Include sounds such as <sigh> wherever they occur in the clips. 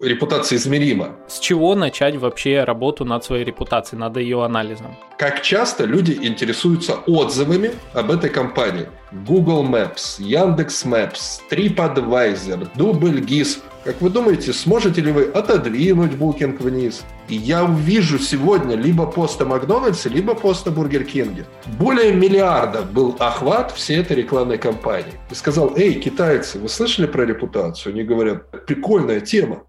Репутация измерима. С чего начать вообще работу над своей репутацией, над ее анализом? Как часто люди интересуются отзывами об этой компании? Google Maps, Яндекс Maps, TripAdvisor, DoubleGIS. Как вы думаете, сможете ли вы отодвинуть букинг вниз? И я увижу сегодня либо пост о Макдональдсе, либо пост о Бургер Кинге. Более миллиарда был охват всей этой рекламной кампании. И сказал, эй, китайцы, вы слышали про репутацию? Они говорят, прикольная тема.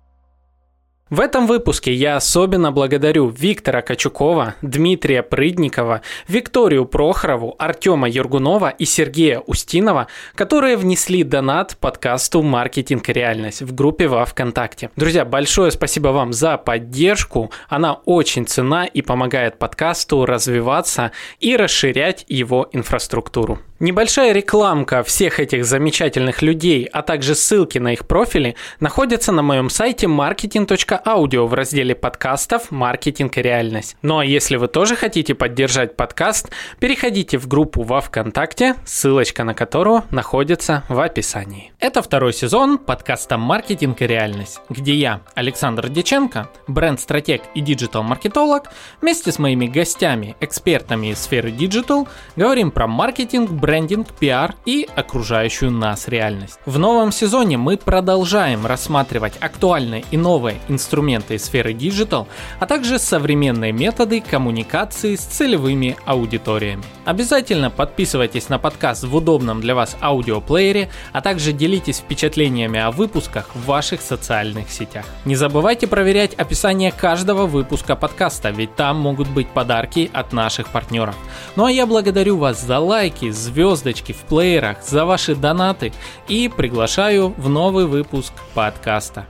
В этом выпуске я особенно благодарю Виктора Качукова, Дмитрия Прыдникова, Викторию Прохорову, Артема Юргунова и Сергея Устинова, которые внесли донат подкасту «Маркетинг и реальность» в группе во ВКонтакте. Друзья, большое спасибо вам за поддержку. Она очень цена и помогает подкасту развиваться и расширять его инфраструктуру. Небольшая рекламка всех этих замечательных людей, а также ссылки на их профили находятся на моем сайте marketing.audio в разделе подкастов «Маркетинг и реальность». Ну а если вы тоже хотите поддержать подкаст, переходите в группу во ВКонтакте, ссылочка на которую находится в описании. Это второй сезон подкаста «Маркетинг и реальность», где я, Александр Деченко, бренд-стратег и диджитал-маркетолог, вместе с моими гостями, экспертами из сферы диджитал, говорим про маркетинг, бренд брендинг, пиар и окружающую нас реальность. В новом сезоне мы продолжаем рассматривать актуальные и новые инструменты сферы диджитал, а также современные методы коммуникации с целевыми аудиториями. Обязательно подписывайтесь на подкаст в удобном для вас аудиоплеере, а также делитесь впечатлениями о выпусках в ваших социальных сетях. Не забывайте проверять описание каждого выпуска подкаста, ведь там могут быть подарки от наших партнеров. Ну а я благодарю вас за лайки, звезды, звездочки в плеерах, за ваши донаты и приглашаю в новый выпуск подкаста.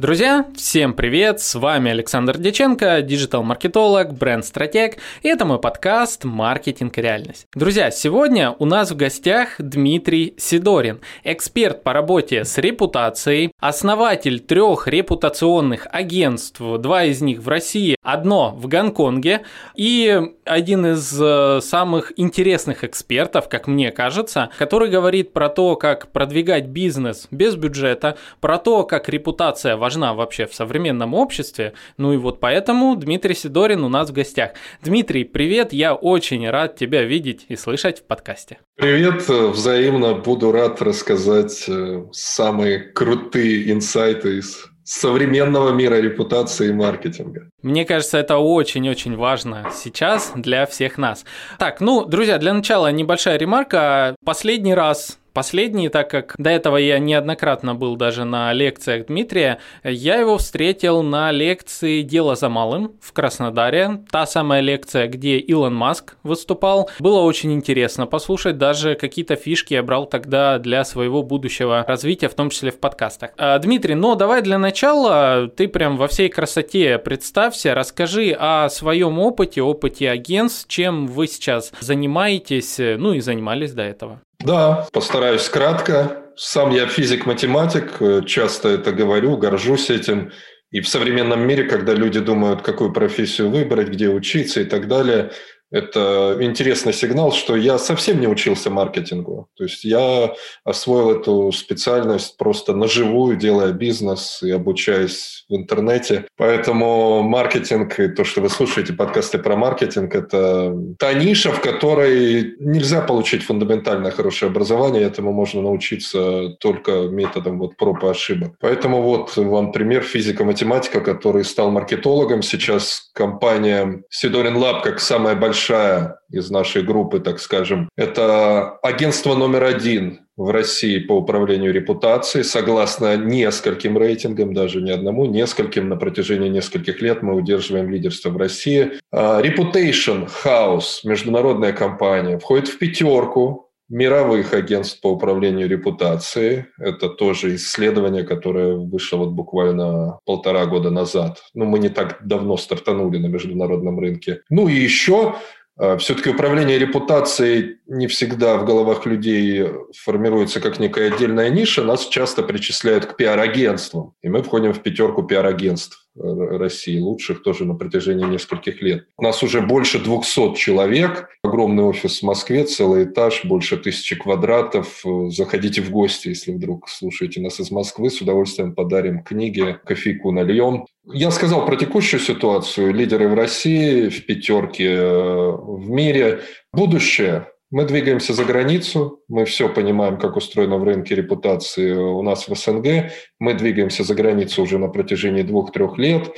Друзья, всем привет! С вами Александр Деченко, диджитал-маркетолог, бренд-стратег, и это мой подкаст «Маркетинг и реальность». Друзья, сегодня у нас в гостях Дмитрий Сидорин, эксперт по работе с репутацией, основатель трех репутационных агентств, два из них в России, одно в Гонконге, и один из э, самых интересных экспертов, как мне кажется, который говорит про то, как продвигать бизнес без бюджета, про то, как репутация важна важна вообще в современном обществе. Ну и вот поэтому Дмитрий Сидорин у нас в гостях. Дмитрий, привет, я очень рад тебя видеть и слышать в подкасте. Привет, взаимно буду рад рассказать э, самые крутые инсайты из современного мира репутации и маркетинга. Мне кажется, это очень-очень важно сейчас для всех нас. Так, ну, друзья, для начала небольшая ремарка. Последний раз Последний, так как до этого я неоднократно был даже на лекциях Дмитрия, я его встретил на лекции «Дело за малым» в Краснодаре. Та самая лекция, где Илон Маск выступал. Было очень интересно послушать, даже какие-то фишки я брал тогда для своего будущего развития, в том числе в подкастах. А, Дмитрий, ну давай для начала ты прям во всей красоте представься, расскажи о своем опыте, опыте агентств, чем вы сейчас занимаетесь, ну и занимались до этого. Да, постараюсь кратко. Сам я физик-математик, э, часто это говорю, горжусь этим. И в современном мире, когда люди думают, какую профессию выбрать, где учиться и так далее, это интересный сигнал, что я совсем не учился маркетингу. То есть я освоил эту специальность просто наживую, делая бизнес и обучаясь в интернете. Поэтому маркетинг и то, что вы слушаете подкасты про маркетинг, это та ниша, в которой нельзя получить фундаментальное хорошее образование. Этому можно научиться только методом вот проб и ошибок. Поэтому вот вам пример физика-математика, который стал маркетологом. Сейчас компания Сидорин Lab как самая большая большая из нашей группы, так скажем. Это агентство номер один в России по управлению репутацией. Согласно нескольким рейтингам, даже не одному, нескольким на протяжении нескольких лет мы удерживаем лидерство в России. А, Reputation House, международная компания, входит в пятерку мировых агентств по управлению репутацией. Это тоже исследование, которое вышло вот буквально полтора года назад. Ну, мы не так давно стартанули на международном рынке. Ну и еще а, все-таки управление репутацией не всегда в головах людей формируется как некая отдельная ниша. Нас часто причисляют к пиар-агентствам. И мы входим в пятерку пиар-агентств России, лучших тоже на протяжении нескольких лет. У нас уже больше 200 человек, огромный офис в Москве, целый этаж, больше тысячи квадратов. Заходите в гости, если вдруг слушаете нас из Москвы, с удовольствием подарим книги, кофейку нальем. Я сказал про текущую ситуацию. Лидеры в России, в пятерке э, в мире. Будущее мы двигаемся за границу, мы все понимаем, как устроено в рынке репутации у нас в СНГ. Мы двигаемся за границу уже на протяжении двух-трех лет.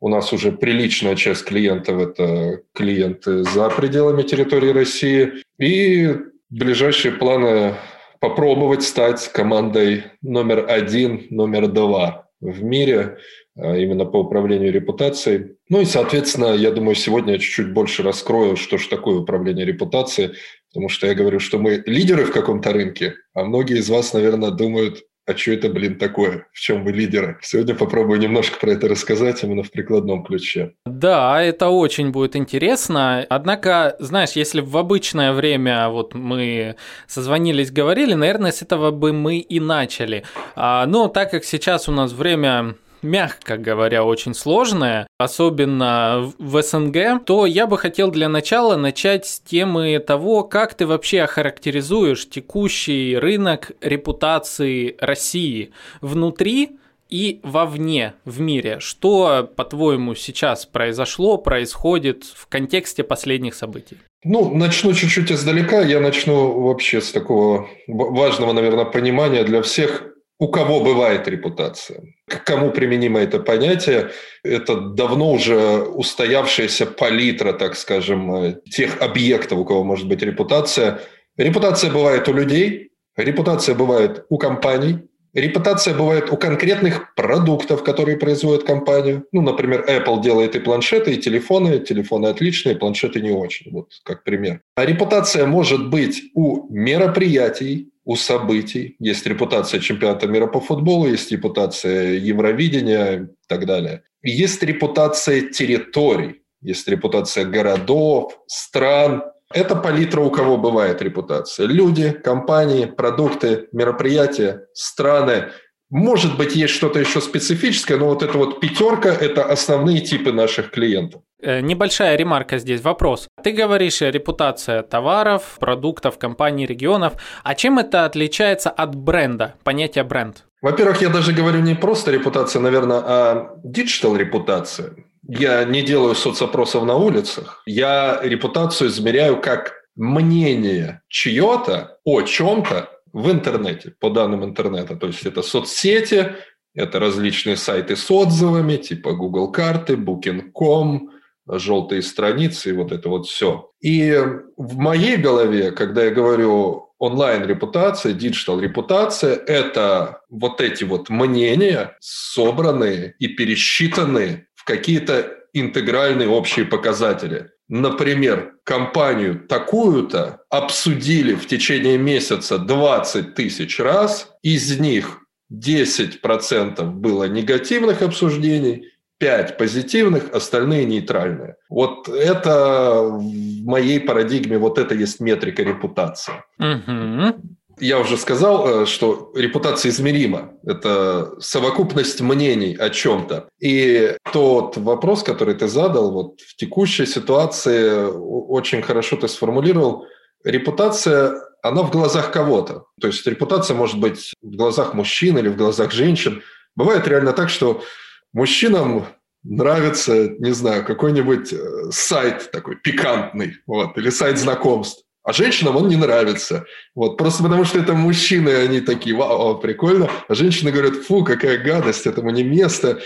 У нас уже приличная часть клиентов – это клиенты за пределами территории России. И ближайшие планы – попробовать стать командой номер один, номер два в мире а, именно по управлению репутацией. Ну и, соответственно, я думаю, сегодня я чуть-чуть больше раскрою, что же такое управление репутацией, потому что я говорю, что мы лидеры в каком-то рынке, а многие из вас, наверное, думают, а что это, блин, такое? В чем вы лидеры? Сегодня попробую немножко про это рассказать именно в прикладном ключе. Да, это очень будет интересно. Однако, знаешь, если в обычное время вот мы созвонились, говорили, наверное, с этого бы мы и начали. А, но так как сейчас у нас время мягко говоря, очень сложная, особенно в СНГ, то я бы хотел для начала начать с темы того, как ты вообще охарактеризуешь текущий рынок репутации России внутри и вовне в мире. Что, по-твоему, сейчас произошло, происходит в контексте последних событий? Ну, начну чуть-чуть издалека. Я начну вообще с такого важного, наверное, понимания для всех у кого бывает репутация. К кому применимо это понятие? Это давно уже устоявшаяся палитра, так скажем, э, тех объектов, у кого может быть репутация. Репутация бывает у людей, репутация бывает у компаний, Репутация бывает у конкретных продуктов, которые производит компания. Ну, например, Apple делает и планшеты, и телефоны. Телефоны отличные, планшеты не очень. Вот как пример. А репутация может быть у мероприятий, у событий. Есть репутация чемпионата мира по футболу, есть репутация Евровидения и так далее. Есть репутация территорий, есть репутация городов, стран. Это палитра у кого бывает репутация. Люди, компании, продукты, мероприятия, страны – может быть, есть что-то еще специфическое, но вот эта вот пятерка – это основные типы наших клиентов. Э, небольшая ремарка здесь, вопрос. Ты говоришь э, репутация товаров, продуктов, компаний, регионов. А чем это отличается от бренда, понятия бренд? Во-первых, я даже говорю не просто репутация, наверное, а диджитал репутация. Я не делаю соцопросов на улицах. Я репутацию измеряю как мнение чье-то о чем-то в интернете, по данным интернета. То есть это соцсети, это различные сайты с отзывами, типа Google карты, Booking.com, желтые страницы и вот это вот все. И в моей голове, когда я говорю онлайн-репутация, диджитал-репутация – это вот эти вот мнения, собранные и пересчитанные в какие-то интегральные общие показатели. Например, компанию такую-то обсудили в течение месяца 20 тысяч раз, из них 10% было негативных обсуждений, 5 позитивных, остальные нейтральные. Вот это в моей парадигме, вот это есть метрика репутации. Угу я уже сказал, э, что репутация измерима. Это совокупность мнений о чем-то. И тот вопрос, который ты задал, вот в текущей ситуации очень хорошо ты сформулировал. Репутация, она в глазах кого-то. То есть репутация может быть в глазах мужчин или в глазах женщин. Бывает реально так, что мужчинам нравится, не знаю, какой-нибудь э, сайт такой пикантный, вот, или сайт знакомств. А женщинам он не нравится. Вот, просто потому что это мужчины, они такие, вау, прикольно. А женщины говорят, фу, какая гадость, этому не место.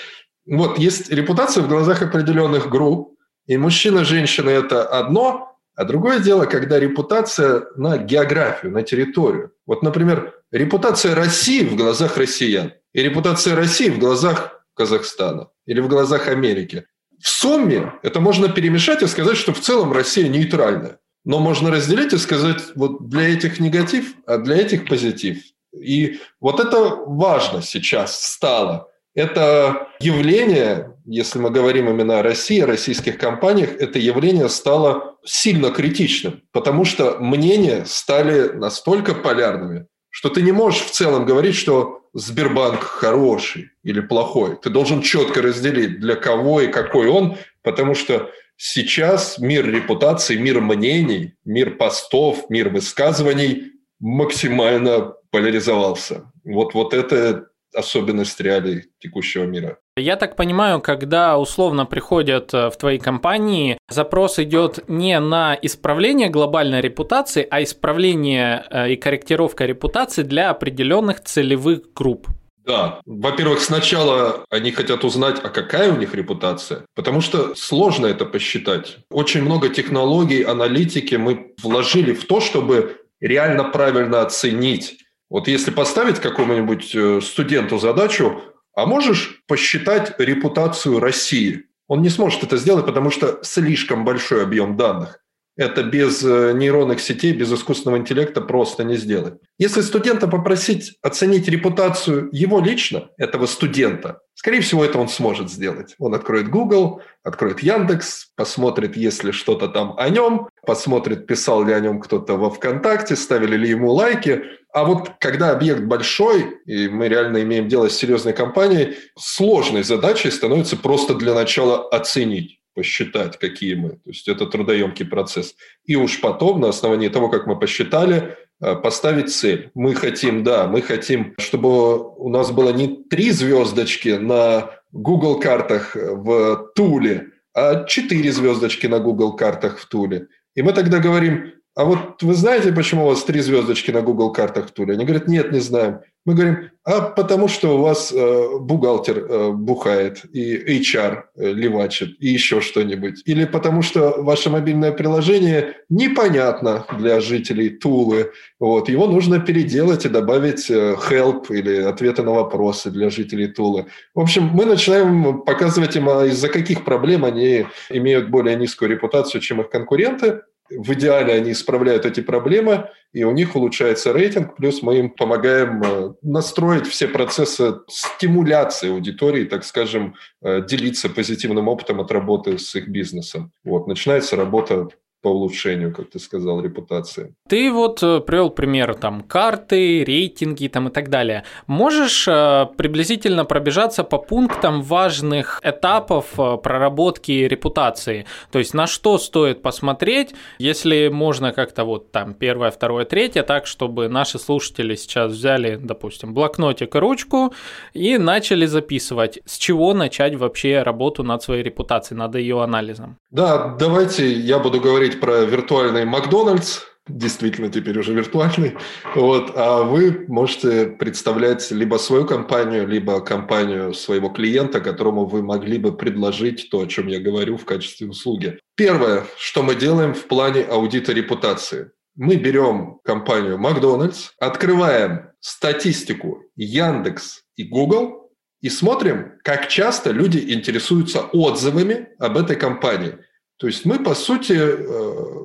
Вот, есть репутация в глазах определенных групп. И мужчина, женщина – это одно, а другое дело, когда репутация на географию, на территорию. Вот, например, репутация России в глазах россиян и репутация России в глазах Казахстана или в глазах Америки. В сумме это можно перемешать и сказать, что в целом Россия нейтральная. Но можно разделить и сказать, вот для этих негатив, а для этих позитив. И вот это важно сейчас стало. Это явление, если мы говорим именно о России, о российских компаниях, это явление стало сильно критичным, потому что мнения стали настолько полярными, что ты не можешь в целом говорить, что Сбербанк хороший или плохой. Ты должен четко разделить, для кого и какой он, потому что сейчас мир репутации, мир мнений, мир постов, мир высказываний максимально поляризовался. Вот, вот это особенность реалий текущего мира. Я так понимаю, когда условно приходят э, в твои компании, запрос идет не на исправление глобальной репутации, а исправление э, и корректировка репутации для определенных целевых групп. Да. Во-первых, сначала они хотят узнать, а какая у них репутация, потому что сложно это посчитать. Очень много технологий, аналитики мы вложили в то, чтобы реально правильно оценить. Вот если поставить какому-нибудь э, студенту задачу а можешь посчитать репутацию России? Он не сможет это сделать, потому что слишком большой объем данных. Это без э, нейронных сетей, без искусственного интеллекта просто не сделать. Если студента попросить оценить репутацию его лично, этого студента, скорее всего, это он сможет сделать. Он откроет Google, откроет Яндекс, посмотрит, есть ли что-то там о нем, посмотрит, писал ли о нем кто-то во ВКонтакте, ставили ли ему лайки. А вот когда объект большой, и мы реально имеем дело с серьезной компанией, сложной задачей становится просто для начала оценить посчитать, какие мы. То есть это трудоемкий процесс. И уж потом, на основании того, как мы посчитали, э, поставить цель. Мы хотим, да, мы хотим, чтобы у нас было не три звездочки на Google картах в Туле, а четыре звездочки на Google картах в Туле. И мы тогда говорим, а вот вы знаете, почему у вас три звездочки на Google картах в Туле? Они говорят, нет, не знаем. Мы говорим, а потому что у вас э, бухгалтер э, бухает, и HR э, левачит, и еще что-нибудь. Или потому что ваше мобильное приложение непонятно для жителей Тулы. Вот, его нужно переделать и добавить э, help или ответы на вопросы для жителей Тулы. В общем, мы начинаем показывать им, а из-за каких проблем они имеют более низкую репутацию, чем их конкуренты, в идеале они исправляют эти проблемы, и у них улучшается рейтинг, плюс мы им помогаем э, настроить все процессы стимуляции аудитории, так скажем, э, делиться позитивным опытом от работы с их бизнесом. Вот, начинается работа по улучшению, как ты сказал, репутации. Ты вот э, привел пример там карты, рейтинги там и так далее. Можешь э, приблизительно пробежаться по пунктам важных этапов э, проработки репутации? То есть на что стоит посмотреть, если можно как-то вот там первое, второе, третье, так, чтобы наши слушатели сейчас взяли, допустим, блокнотик и ручку и начали записывать, с чего начать вообще работу над своей репутацией, над ее анализом? Да, давайте я буду говорить про виртуальный Макдональдс, действительно теперь уже виртуальный. Вот, а вы можете представлять либо свою компанию, либо компанию своего клиента, которому вы могли бы предложить то, о чем я говорю в качестве услуги. Первое, что мы делаем в плане аудита репутации. Мы берем компанию Макдональдс, открываем статистику Яндекс и Google – и смотрим, как часто люди интересуются отзывами об этой компании. То есть мы, по сути, э,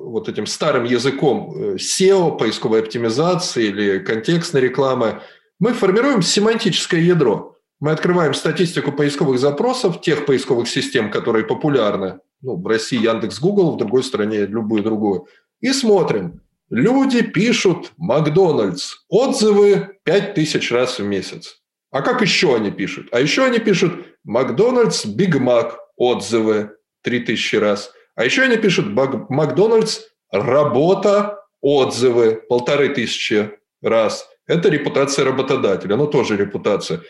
вот этим старым языком э, SEO, поисковой оптимизации или контекстной рекламы, мы формируем семантическое ядро. Мы открываем статистику поисковых запросов тех поисковых систем, которые популярны. Ну, в России Яндекс, Google, в другой стране любую другую. И смотрим. Люди пишут Макдональдс. Отзывы 5000 раз в месяц. А как еще они пишут? А еще они пишут «Макдональдс Биг Мак» отзывы 3000 раз. А еще они пишут «Макдональдс работа» отзывы полторы тысячи раз. Это репутация работодателя, но тоже репутация.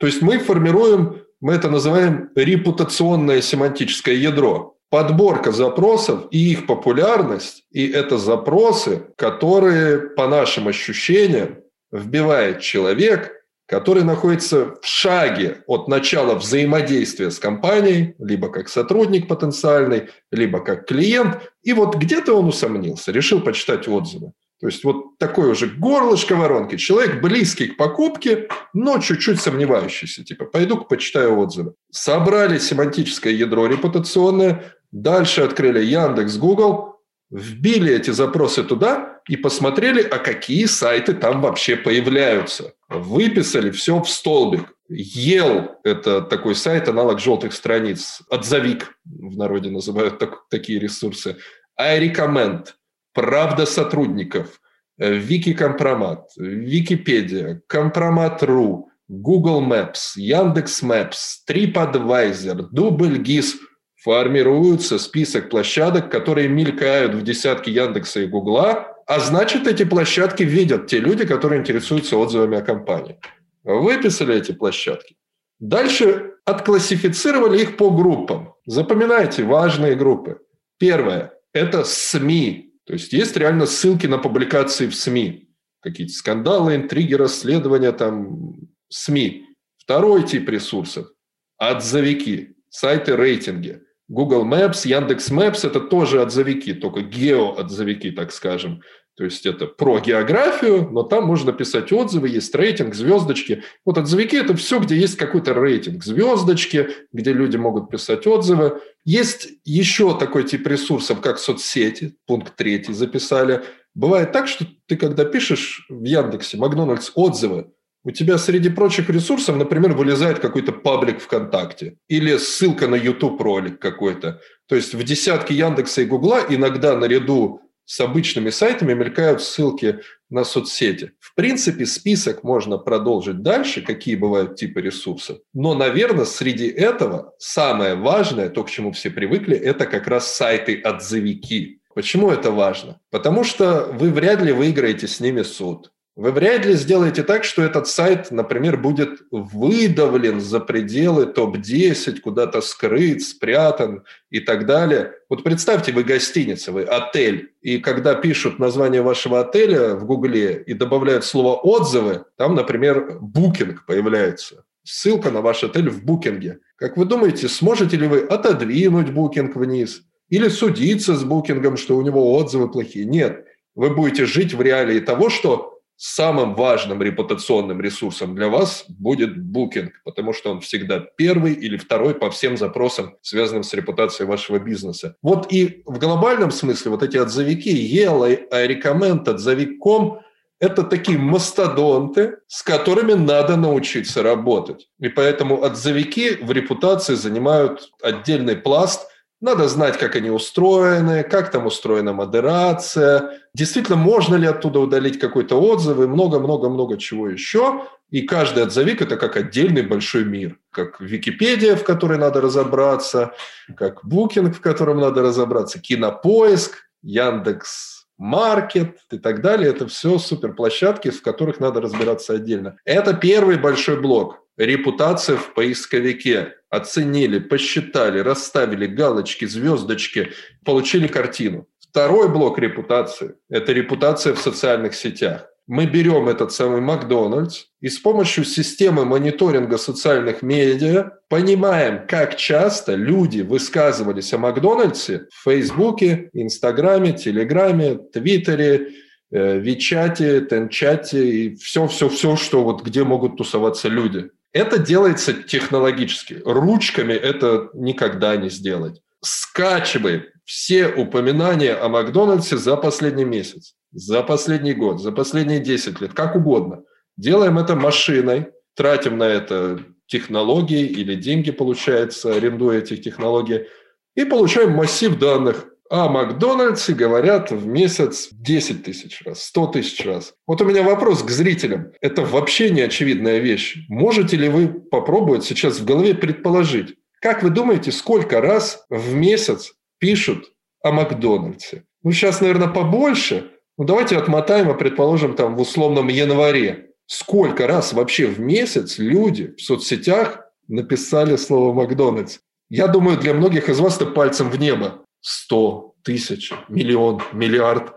То есть мы формируем, мы это называем репутационное семантическое ядро. Подборка запросов и их популярность, и это запросы, которые, по нашим ощущениям, вбивает человек – который находится в шаге от начала взаимодействия с компанией, либо как сотрудник потенциальный, либо как клиент, и вот где-то он усомнился, решил почитать отзывы. То есть вот такое уже горлышко воронки. Человек близкий к покупке, но чуть-чуть сомневающийся. Типа, пойду-ка почитаю отзывы. Собрали семантическое ядро репутационное, дальше открыли Яндекс, Google, вбили эти запросы туда и посмотрели, а какие сайты там вообще появляются. Выписали все в столбик. Ел – это такой сайт, аналог желтых страниц. Отзовик в народе называют так, такие ресурсы. Айрекоменд, правда сотрудников, Вики Компромат, Википедия, Компромат.ру, Google Maps, Яндекс Maps, TripAdvisor, DoubleGIS формируется список площадок, которые мелькают в десятке Яндекса и Гугла, а значит, эти площадки видят те люди, которые интересуются отзывами о компании. Выписали эти площадки. Дальше отклассифицировали их по группам. Запоминайте важные группы. Первое – это СМИ. То есть есть реально ссылки на публикации в СМИ. Какие-то скандалы, интриги, расследования, там, СМИ. Второй тип ресурсов – отзывики, сайты рейтинги. Google Maps, Яндекс Maps – это тоже отзывики, только геоотзывики, так скажем. То есть это про географию, но там можно писать отзывы, есть рейтинг, звездочки. Вот отзывики – это все, где есть какой-то рейтинг, звездочки, где люди могут писать отзывы. Есть еще такой тип ресурсов, как соцсети, пункт третий записали. Бывает так, что ты когда пишешь в Яндексе, Макдональдс отзывы, у тебя среди прочих ресурсов, например, вылезает какой-то паблик ВКонтакте или ссылка на YouTube ролик какой-то. То есть в десятке Яндекса и Гугла иногда наряду с обычными сайтами мелькают ссылки на соцсети. В принципе, список можно продолжить дальше, какие бывают типы ресурсов. Но, наверное, среди этого самое важное, то, к чему все привыкли, это как раз сайты-отзывики. Почему это важно? Потому что вы вряд ли выиграете с ними суд. Вы вряд ли сделаете так, что этот сайт, например, будет выдавлен за пределы топ-10, куда-то скрыт, спрятан и так далее. Вот представьте, вы гостиница, вы отель, и когда пишут название вашего отеля в Гугле и добавляют слово «отзывы», там, например, «букинг» появляется. Ссылка на ваш отель в букинге. Как вы думаете, сможете ли вы отодвинуть букинг вниз? Или судиться с букингом, что у него отзывы плохие? Нет. Вы будете жить в реалии того, что самым важным репутационным ресурсом для вас будет Booking, потому что он всегда первый или второй по всем запросам, связанным с репутацией вашего бизнеса. Вот и в глобальном смысле вот эти отзывики Yellow, iRecommend, отзывик.com – это такие мастодонты, с которыми надо научиться работать. И поэтому отзывики в репутации занимают отдельный пласт – надо знать, как они устроены, как там устроена модерация, действительно, можно ли оттуда удалить какой-то отзыв и много-много-много чего еще. И каждый отзывик – это как отдельный большой мир. Как Википедия, в которой надо разобраться, как Букинг, в котором надо разобраться, Кинопоиск, Яндекс Маркет и так далее. Это все суперплощадки, в которых надо разбираться отдельно. Это первый большой блок. Репутация в поисковике оценили, посчитали, расставили галочки, звездочки, получили картину. Второй блок репутации – это репутация в социальных сетях. Мы берем этот самый Макдональдс и с помощью системы мониторинга социальных медиа понимаем, как часто люди высказывались о Макдональдсе в Фейсбуке, Инстаграме, Телеграме, Твиттере, э, Вичате, Тенчате и все-все-все, что вот где могут тусоваться люди. Это делается технологически. Ручками это никогда не сделать. Скачиваем все упоминания о Макдональдсе за последний месяц, за последний год, за последние 10 лет, как угодно. Делаем это машиной, тратим на это технологии или деньги, получается, арендуя этих технологий, и получаем массив данных о Макдональдсе говорят в месяц 10 тысяч раз, 100 тысяч раз. Вот у меня вопрос к зрителям. Это вообще не очевидная вещь. Можете ли вы попробовать сейчас в голове предположить, как вы думаете, сколько раз в месяц пишут о Макдональдсе? Ну, сейчас, наверное, побольше. Ну, давайте отмотаем, а предположим, там в условном январе. Сколько раз вообще в месяц люди в соцсетях написали слово «Макдональдс»? Я думаю, для многих из вас это пальцем в небо. 100, тысяч, миллион, миллиард.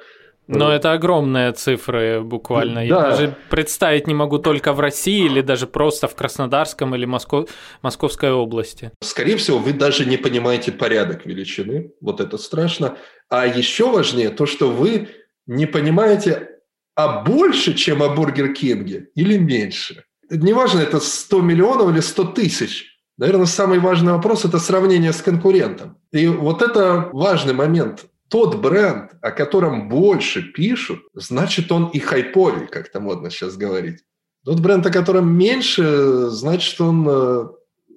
Но это огромные цифры буквально. Да. Я даже представить не могу только в России или даже просто в Краснодарском или Москов... Московской области. Скорее всего, вы даже не понимаете порядок величины. Вот это страшно. А еще важнее то, что вы не понимаете, а больше, чем о Бургер Кинге или меньше. Неважно, это 100 миллионов или 100 тысяч. Наверное, самый важный вопрос – это сравнение с конкурентом. И вот это важный момент. Тот бренд, о котором больше пишут, значит, он и хайповый, как это модно сейчас говорить. Тот бренд, о котором меньше, значит, он э,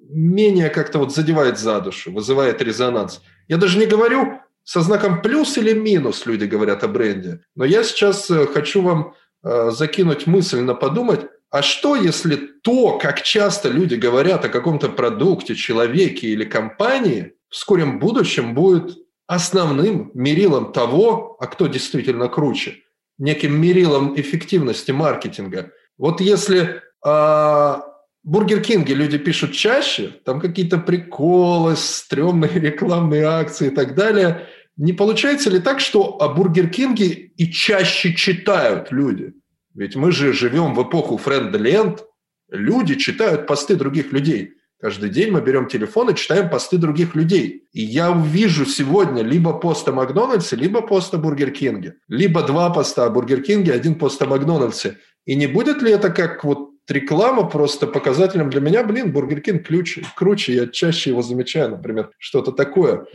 менее как-то вот задевает за душу, вызывает резонанс. Я даже не говорю со знаком плюс или минус, люди говорят о бренде. Но я сейчас э, хочу вам э, закинуть мысль на подумать, а что если то, как часто люди говорят о каком-то продукте, человеке или компании, в скором будущем будет основным мерилом того, а кто действительно круче, неким мерилом эффективности маркетинга. Вот если а, Бургер Кинге люди пишут чаще, там какие-то приколы, стрёмные <laughs> рекламные акции и так далее. Не получается ли так, что о Бургер Кинге и чаще читают люди? Ведь мы же живем в эпоху френд-лент, люди читают посты других людей. Каждый день мы берем телефон и читаем посты других людей. И я увижу сегодня либо пост о Макдональдсе, либо пост о Бургер Кинге. Либо два поста о Бургер Кинге, один пост о Макдональдсе. И не будет ли это как вот реклама просто показателем для меня, блин, Бургер Кинг ключ, круче, я чаще его замечаю, например, что-то такое.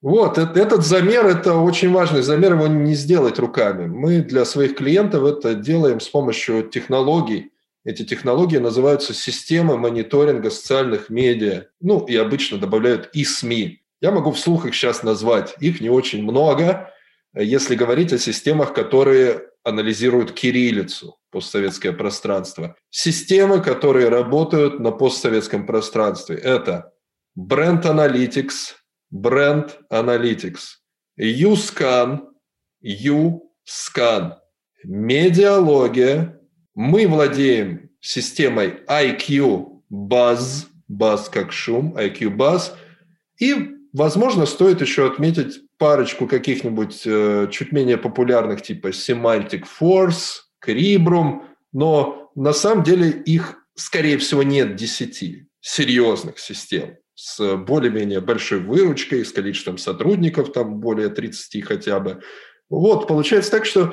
Вот, этот замер – это очень важный замер, его не сделать руками. Мы для своих клиентов это делаем с помощью технологий. Эти технологии называются системы мониторинга социальных медиа. Ну, и обычно добавляют и СМИ. Я могу вслух их сейчас назвать. Их не очень много, если говорить о системах, которые анализируют кириллицу постсоветское пространство. Системы, которые работают на постсоветском пространстве, это Brand Analytics, Brand Analytics, USCAN, USCAN, медиалогия. Мы владеем системой IQ Buzz, Buzz как шум, IQ Buzz. И, возможно, стоит еще отметить парочку каких-нибудь э, чуть менее популярных, типа Semantic Force – Крибрум, но на самом деле их, скорее всего, нет десяти серьезных систем с более-менее большой выручкой, с количеством сотрудников, там более 30 хотя бы. Вот, получается так, что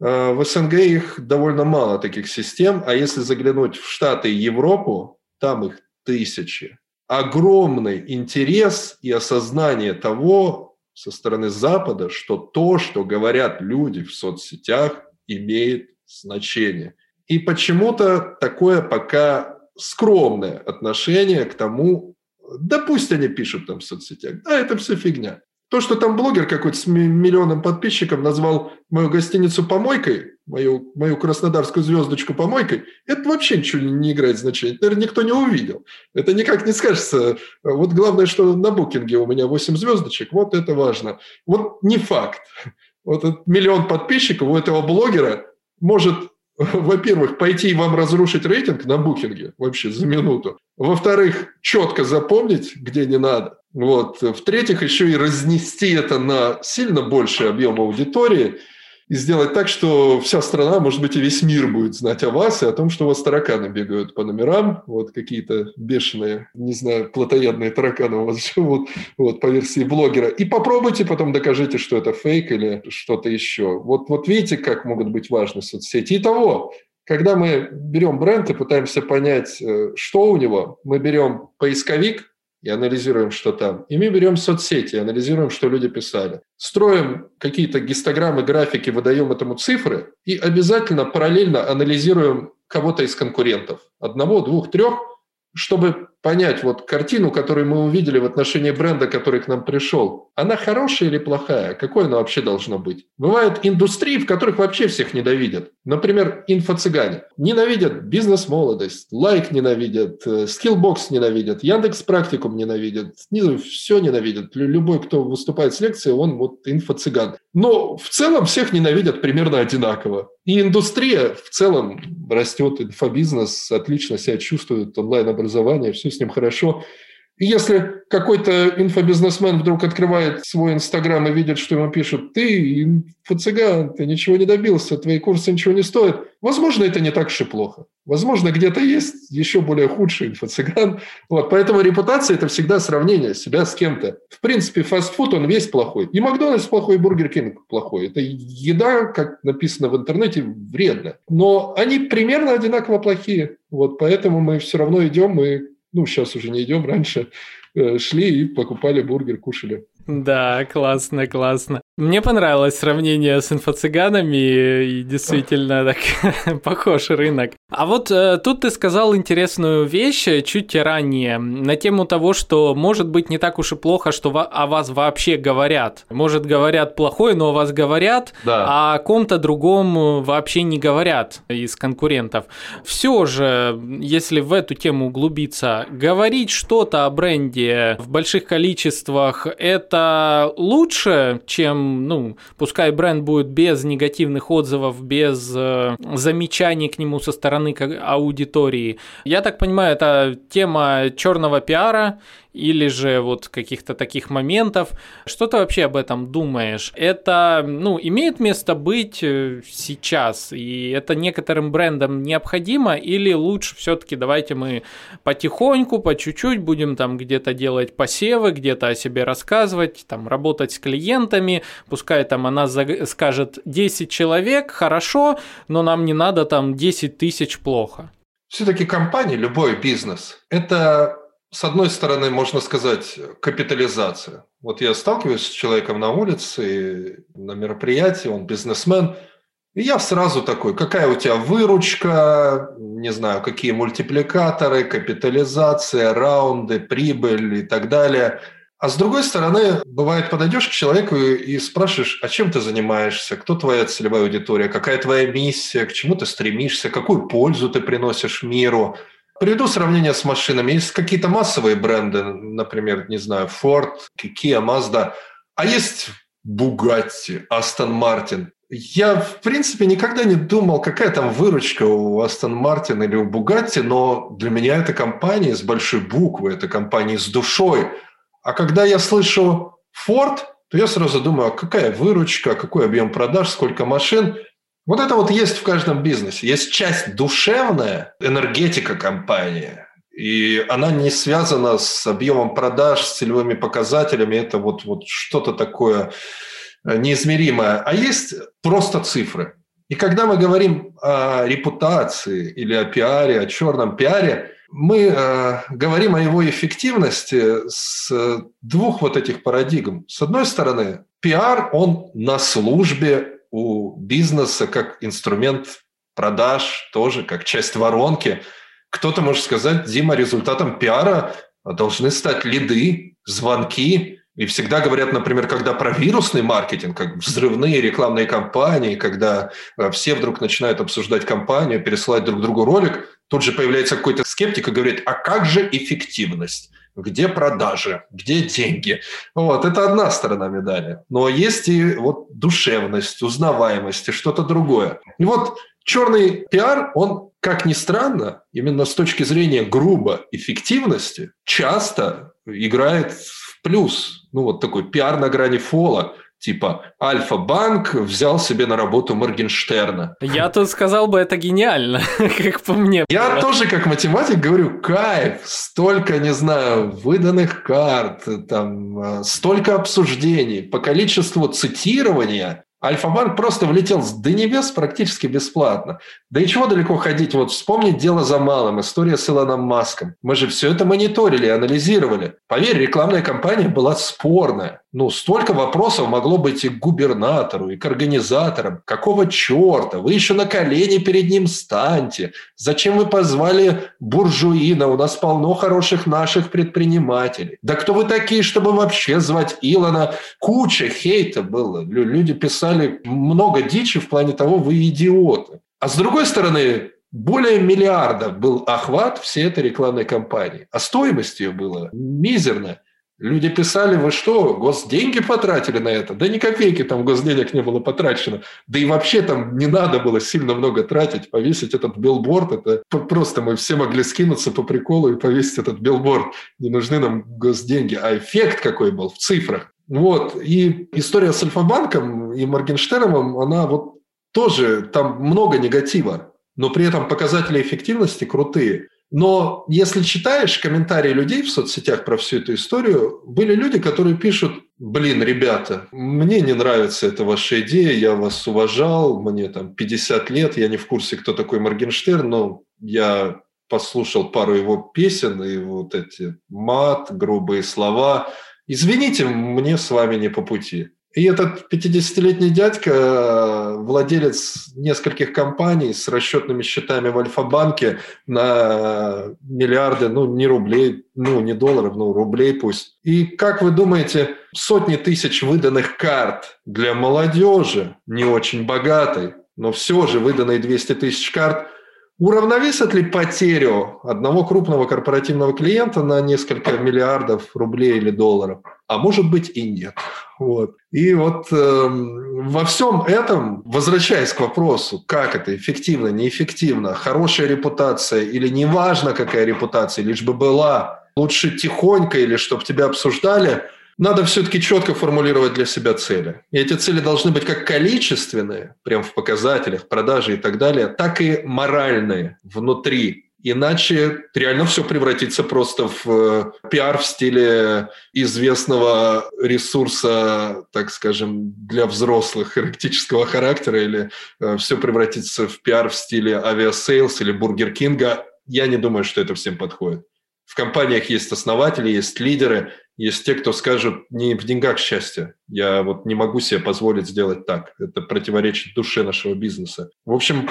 э, в СНГ их довольно мало таких систем, а если заглянуть в Штаты и Европу, там их тысячи. Огромный интерес и осознание того со стороны Запада, что то, что говорят люди в соцсетях, имеет значение. И почему-то такое пока скромное отношение к тому, да пусть они пишут там в соцсетях, да, это все фигня. То, что там блогер какой-то с миллионом подписчиков назвал мою гостиницу помойкой, мою, мою краснодарскую звездочку помойкой, это вообще ничего не играет значения. Наверное, никто не увидел. Это никак не скажется. Вот главное, что на букинге у меня 8 звездочек, вот это важно. Вот не факт. Вот миллион подписчиков у этого блогера может, <laughs> во-первых, пойти и вам разрушить рейтинг на букинге вообще за минуту. Во-вторых, четко запомнить, где не надо. Вот. В-третьих, еще и разнести это на сильно больший объем аудитории – и сделать так, что вся страна, может быть, и весь мир будет знать о вас и о том, что у вас тараканы бегают по номерам, вот какие-то бешеные, не знаю, плотоядные тараканы у вас <laughs> живут, вот, по версии блогера. И попробуйте потом докажите, что это фейк или что-то еще. Вот, вот видите, как могут быть важны соцсети. И того, когда мы берем бренд и пытаемся понять, э, что у него, мы берем поисковик, и анализируем, что там. И мы берем соцсети анализируем, что люди писали. Строим какие-то гистограммы, графики, выдаем этому цифры и обязательно параллельно анализируем кого-то из конкурентов. Одного, двух, трех, чтобы понять вот картину, которую мы увидели в отношении бренда, который к нам пришел, она хорошая или плохая? Какой она вообще должна быть? Бывают индустрии, в которых вообще всех ненавидят. Например, инфо-цыгане. Ненавидят бизнес-молодость, Like ненавидят, Skillbox э, ненавидят, Яндекс Практикум ненавидят, все ненавидят. Любой, кто выступает с лекцией, он вот инфо-цыган. Но в целом всех ненавидят примерно одинаково. И индустрия в целом растет, инфобизнес отлично себя чувствует, онлайн-образование, все с ним хорошо. Если какой-то инфобизнесмен вдруг открывает свой Инстаграм и видит, что ему пишут, ты инфо-цыган, ты ничего не добился, твои курсы ничего не стоят, возможно, это не так и плохо. Возможно, где-то есть еще более худший инфо-цыган. Вот, поэтому репутация – это всегда сравнение себя с кем-то. В принципе, фастфуд, он весь плохой. И Макдональдс плохой, и Бургер Кинг плохой. Это еда, как написано в интернете, вредно. Но они примерно одинаково плохие. Вот поэтому мы все равно идем и ну, сейчас уже не идем, раньше э, шли и покупали бургер, кушали. Да, классно, классно. Мне понравилось сравнение с инфо-цыганами, и действительно так <laughs> похож рынок. А вот э, тут ты сказал интересную вещь чуть ранее на тему того, что может быть не так уж и плохо, что о вас вообще говорят. Может говорят плохое, но о вас говорят, да. а о ком-то другом вообще не говорят из конкурентов. Все же, если в эту тему углубиться, говорить что-то о бренде в больших количествах это лучше, чем ну, пускай бренд будет без негативных отзывов, без э, замечаний к нему со стороны аудитории. Я так понимаю, это тема черного пиара, или же вот каких-то таких моментов. Что ты вообще об этом думаешь? Это, ну, имеет место быть э, сейчас, и это некоторым брендам необходимо, или лучше все-таки давайте мы потихоньку, по чуть-чуть будем там где-то делать посевы, где-то о себе рассказывать, там работать с клиентами, пускай там она скажет 10 человек, хорошо, но нам не надо там 10 тысяч плохо. Все-таки компания, любой бизнес, это с одной стороны, можно сказать, капитализация. Вот я сталкиваюсь с человеком на улице, на мероприятии, он бизнесмен, и я сразу такой, какая у тебя выручка, не знаю, какие мультипликаторы, капитализация, раунды, прибыль и так далее. А с другой стороны, бывает, подойдешь к человеку и спрашиваешь, а чем ты занимаешься, кто твоя целевая аудитория, какая твоя миссия, к чему ты стремишься, какую пользу ты приносишь миру – Приведу сравнение с машинами. Есть какие-то массовые бренды, например, не знаю, Ford, Kia, Mazda, а есть Bugatti, Aston Martin. Я, в принципе, никогда не думал, какая там выручка у Aston Martin или у Bugatti, но для меня это компания с большой буквы, это компания с душой. А когда я слышу Ford, то я сразу думаю, а какая выручка, какой объем продаж, сколько машин – вот это вот есть в каждом бизнесе. Есть часть душевная, энергетика компании, и она не связана с объемом продаж, с целевыми показателями. Это вот, вот что-то такое э, неизмеримое. А есть просто цифры. И когда мы говорим о репутации или о пиаре, о черном пиаре, мы э, говорим о его эффективности с двух вот этих парадигм. С одной стороны, пиар, он на службе у бизнеса как инструмент продаж, тоже как часть воронки. Кто-то может сказать, Дима, результатом пиара должны стать лиды, звонки. И всегда говорят, например, когда про вирусный маркетинг, как взрывные рекламные кампании, когда э, все вдруг начинают обсуждать кампанию, пересылать друг другу ролик, тут же появляется какой-то скептик и говорит, а как же эффективность? Где продажи, где деньги. Вот, это одна сторона медали. Но есть и вот душевность, узнаваемость и что-то другое. И вот черный пиар, он, как ни странно, именно с точки зрения грубо эффективности, часто играет в плюс. Ну, вот такой пиар на грани фола – Типа Альфа-банк взял себе на работу Моргенштерна. Я тут сказал бы, это гениально, <laughs> как по мне. Я тоже как математик говорю, кайф, столько, не знаю, выданных карт, там, э, столько обсуждений, по количеству цитирования Альфа-банк просто влетел до небес практически бесплатно. Да и чего далеко ходить? Вот вспомнить дело за малым, история с Илоном Маском. Мы же все это мониторили, анализировали. Поверь, рекламная кампания была спорная. Ну, столько вопросов могло быть и к губернатору, и к организаторам. Какого черта? Вы еще на колени перед ним станьте. Зачем вы позвали буржуина? У нас полно хороших наших предпринимателей. Да кто вы такие, чтобы вообще звать Илона? Куча хейта было. Люди писали много дичи в плане того, вы идиоты. А с другой стороны, более миллиарда был охват всей этой рекламной кампании. А стоимость ее была мизерная. Люди писали, вы что, госденьги потратили на это? Да ни копейки там госденег не было потрачено. Да и вообще там не надо было сильно много тратить. Повесить этот билборд, это просто мы все могли скинуться по приколу и повесить этот билборд. Не нужны нам госденьги. А эффект какой был в цифрах. Вот. И история с Альфа-банком и Моргенштерном, она вот тоже, там много негатива, но при этом показатели эффективности крутые. Но если читаешь комментарии людей в соцсетях про всю эту историю, были люди, которые пишут, блин, ребята, мне не нравится эта ваша идея, я вас уважал, мне там 50 лет, я не в курсе, кто такой Моргенштерн, но я послушал пару его песен и вот эти мат, грубые слова. Извините, мне с вами не по пути. И этот 50-летний дядька, владелец нескольких компаний с расчетными счетами в Альфа-банке на миллиарды, ну, не рублей, ну, не долларов, ну, рублей пусть. И как вы думаете, сотни тысяч выданных карт для молодежи, не очень богатой, но все же выданные 200 тысяч карт – Уравновесит ли потерю одного крупного корпоративного клиента на несколько миллиардов рублей или долларов? А может быть и нет. Вот. И вот э, во всем этом, возвращаясь к вопросу, как это эффективно, неэффективно, хорошая репутация или неважно какая репутация, лишь бы была, лучше тихонько или чтобы тебя обсуждали – надо все-таки четко формулировать для себя цели. И эти цели должны быть как количественные, прям в показателях, продажи и так далее, так и моральные внутри. Иначе реально все превратится просто в э, пиар в стиле известного ресурса, так скажем, для взрослых эротического характера, или э, все превратится в пиар в стиле Aviasales или Бургер Кинга. Я не думаю, что это всем подходит. В компаниях есть основатели, есть лидеры, есть те, кто скажут, не в деньгах счастье. Я вот не могу себе позволить сделать так. Это противоречит душе нашего бизнеса. В общем,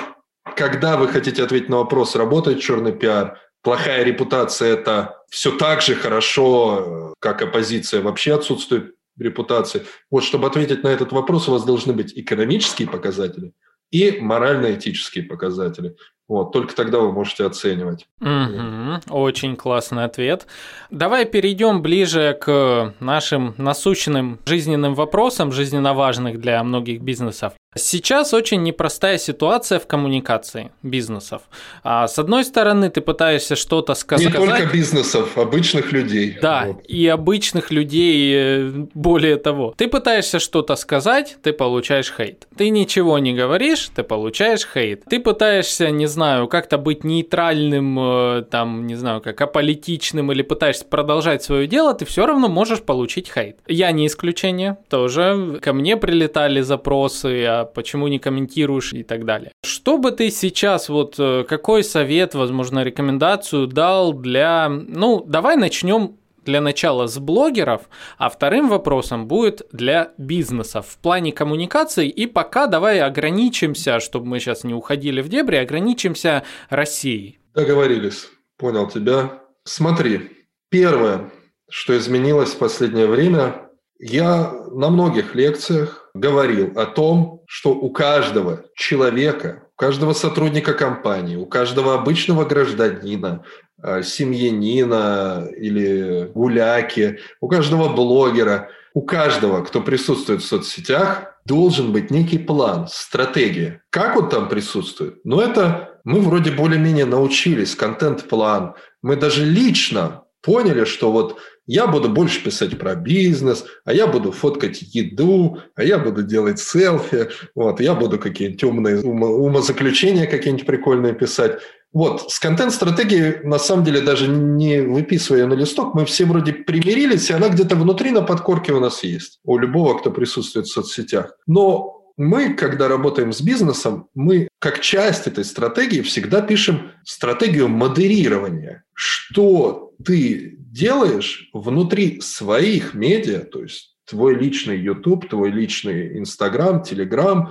когда вы хотите ответить на вопрос, работает черный пиар, плохая репутация – это все так же хорошо, как оппозиция, вообще отсутствует репутации. Вот чтобы ответить на этот вопрос, у вас должны быть экономические показатели и морально-этические показатели. Вот, только тогда вы можете оценивать. Угу, очень классный ответ. Давай перейдем ближе к нашим насущным жизненным вопросам, жизненно важных для многих бизнесов. Сейчас очень непростая ситуация в коммуникации бизнесов. А, с одной стороны, ты пытаешься что-то сказать. Не только бизнесов, обычных людей. Да, вот. и обычных людей э, более того. Ты пытаешься что-то сказать, ты получаешь хейт. Ты ничего не говоришь, ты получаешь хейт. Ты пытаешься, не знаю, как-то быть нейтральным, э, там, не знаю, как аполитичным или пытаешься продолжать свое дело, ты все равно можешь получить хейт. Я не исключение, тоже ко мне прилетали запросы, а почему не комментируешь и так далее. Что бы ты сейчас, вот э, какой совет, возможно, рекомендацию дал для, ну, давай начнем для начала с блогеров, а вторым вопросом будет для бизнеса в плане коммуникации. И пока давай ограничимся, чтобы мы сейчас не уходили в дебри, ограничимся Россией. Договорились. Понял тебя. Смотри, первое, что изменилось в последнее время, я на многих лекциях говорил о том, что у каждого человека, каждого сотрудника компании, у каждого обычного гражданина, э, семьянина или гуляки, у каждого блогера, у каждого, кто присутствует в соцсетях, должен быть некий план, стратегия. Как он там присутствует? Ну, это мы вроде более-менее научились, контент-план. Мы даже лично поняли, что вот я буду больше писать про бизнес, а я буду фоткать еду, а я буду делать селфи, вот, я буду какие-нибудь умные умозаключения какие-нибудь прикольные писать. Вот, с контент-стратегией, на самом деле, даже не выписывая на листок, мы все вроде примирились, и она где-то внутри на подкорке у нас есть, у любого, кто присутствует в соцсетях. Но мы, когда работаем с бизнесом, мы как часть этой стратегии всегда пишем стратегию модерирования. Что ты делаешь внутри своих медиа, то есть твой личный YouTube, твой личный Instagram, Telegram,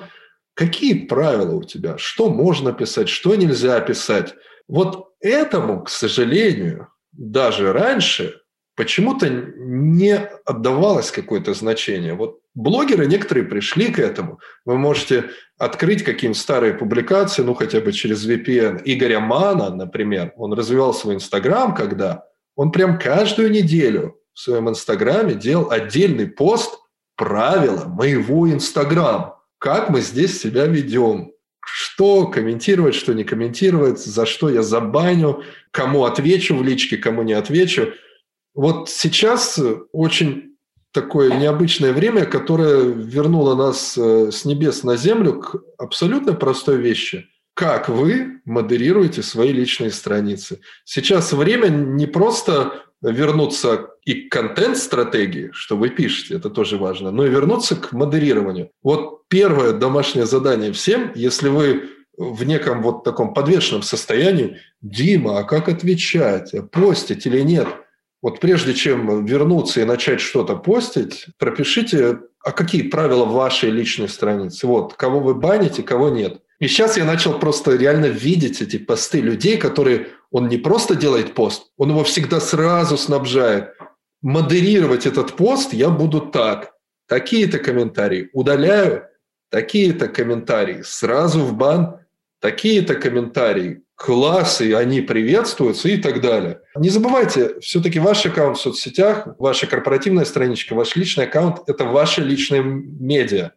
какие правила у тебя, что можно писать, что нельзя писать. Вот этому, к сожалению, даже раньше почему-то не отдавалось какое-то значение. Вот блогеры некоторые пришли к этому. Вы можете открыть какие-нибудь старые публикации, ну хотя бы через VPN. Игоря Мана, например, он развивал свой Инстаграм, когда он прям каждую неделю в своем Инстаграме делал отдельный пост правила моего Инстаграм. Как мы здесь себя ведем, что комментировать, что не комментировать, за что я забаню, кому отвечу в личке, кому не отвечу. Вот сейчас очень такое необычное время, которое вернуло нас э, с небес на землю к абсолютно простой вещи – как вы модерируете свои личные страницы. Сейчас время не просто вернуться и к контент-стратегии, что вы пишете, это тоже важно, но и вернуться к модерированию. Вот первое домашнее задание всем, если вы в неком вот таком подвешенном состоянии, Дима, а как отвечать, постить или нет? Вот прежде чем вернуться и начать что-то постить, пропишите а какие правила вашей личной страницы? Вот, кого вы баните, кого нет. И сейчас я начал просто реально видеть эти посты людей, которые он не просто делает пост, он его всегда сразу снабжает. Модерировать этот пост я буду так. Такие-то комментарии удаляю, такие-то комментарии сразу в бан, такие-то комментарии классы, они приветствуются и так далее. Не забывайте, все-таки ваш аккаунт в соцсетях, ваша корпоративная страничка, ваш личный аккаунт – это ваша личная медиа.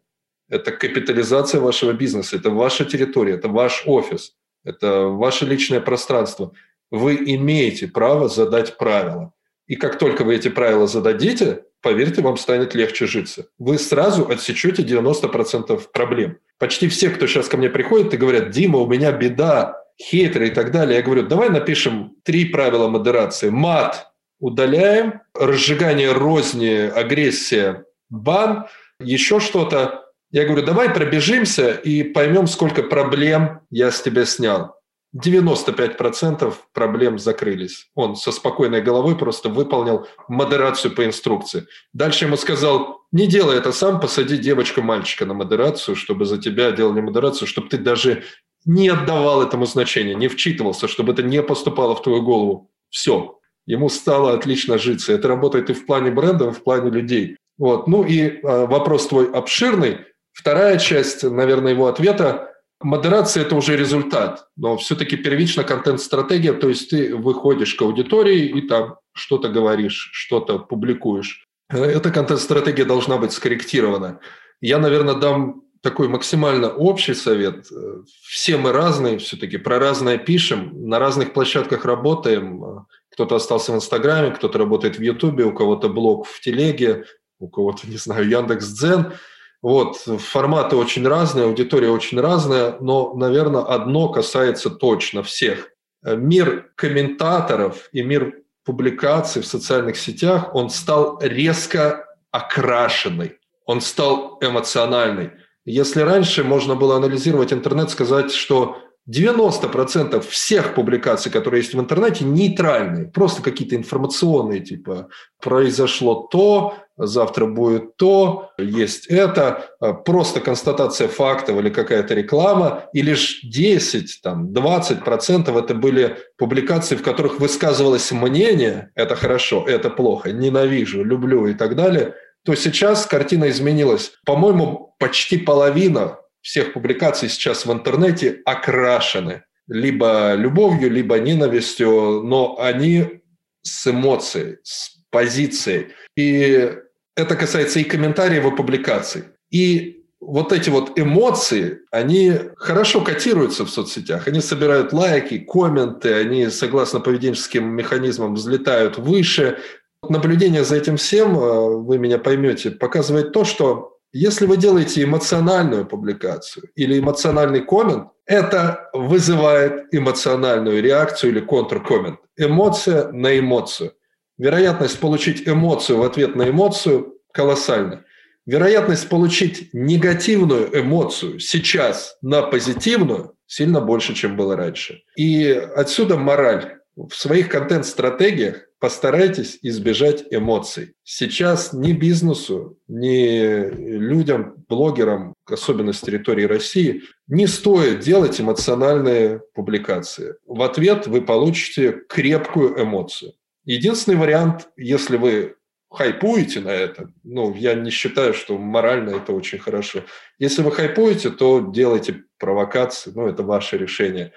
Это капитализация вашего бизнеса, это ваша территория, это ваш офис, это ваше личное пространство. Вы имеете право задать правила. И как только вы эти правила зададите, поверьте, вам станет легче житься. Вы сразу отсечете 90% проблем. Почти все, кто сейчас ко мне приходит и говорят, Дима, у меня беда, хейтеры и так далее. Я говорю, давай напишем три правила модерации. Мат удаляем, разжигание розни, агрессия, бан, еще что-то. Я говорю, давай пробежимся и поймем, сколько проблем я с тебя снял. 95% проблем закрылись. Он со спокойной головой просто выполнил модерацию по инструкции. Дальше ему сказал, не делай это сам, посади девочка-мальчика на модерацию, чтобы за тебя делали модерацию, чтобы ты даже не отдавал этому значения, не вчитывался, чтобы это не поступало в твою голову. Все. Ему стало отлично житься. Это работает и в плане бренда, и в плане людей. Вот. Ну и э, вопрос твой обширный. Вторая часть, наверное, его ответа. Модерация – это уже результат, но все-таки первично контент-стратегия, то есть ты выходишь к аудитории и там что-то говоришь, что-то публикуешь. Э, эта контент-стратегия должна быть скорректирована. Я, наверное, дам такой максимально общий совет. Все мы разные, все-таки про разное пишем, на разных площадках работаем. Кто-то остался в Инстаграме, кто-то работает в Ютубе, у кого-то блог в Телеге, у кого-то, <laughs> не знаю, Яндекс Дзен. Вот, форматы очень разные, аудитория очень разная, но, наверное, одно касается точно всех. Мир комментаторов и мир публикаций в социальных сетях, он стал резко окрашенный, он стал эмоциональный. Если раньше можно было анализировать интернет, сказать, что 90% всех публикаций, которые есть в интернете, нейтральные, просто какие-то информационные, типа «произошло то», «завтра будет то», «есть это», просто констатация фактов или какая-то реклама, и лишь 10, там, 20% это были публикации, в которых высказывалось мнение «это хорошо», «это плохо», «ненавижу», «люблю» и так далее – то сейчас картина изменилась. По-моему, почти половина всех публикаций сейчас в интернете окрашены либо любовью, либо ненавистью, но они с эмоцией, с позицией. И это касается и комментариев, и публикаций. И вот эти вот эмоции, они хорошо котируются в соцсетях. Они собирают лайки, комменты, они, согласно поведенческим механизмам, взлетают выше, Наблюдение за этим всем, э, вы меня поймете, показывает то, что если вы делаете эмоциональную публикацию или эмоциональный коммент, это вызывает эмоциональную реакцию или контркоммент. Эмоция на эмоцию. Вероятность получить эмоцию в ответ на эмоцию колоссальна. Вероятность получить негативную эмоцию сейчас на позитивную сильно больше, чем было раньше. И отсюда мораль. В своих контент-стратегиях постарайтесь избежать эмоций. Сейчас ни бизнесу, ни людям, блогерам, особенно с территории России, не стоит делать эмоциональные публикации. В ответ вы получите крепкую эмоцию. Единственный вариант, если вы хайпуете на это, ну, я не считаю, что морально это очень хорошо. Если вы хайпуете, то делайте провокации, ну, это ваше решение.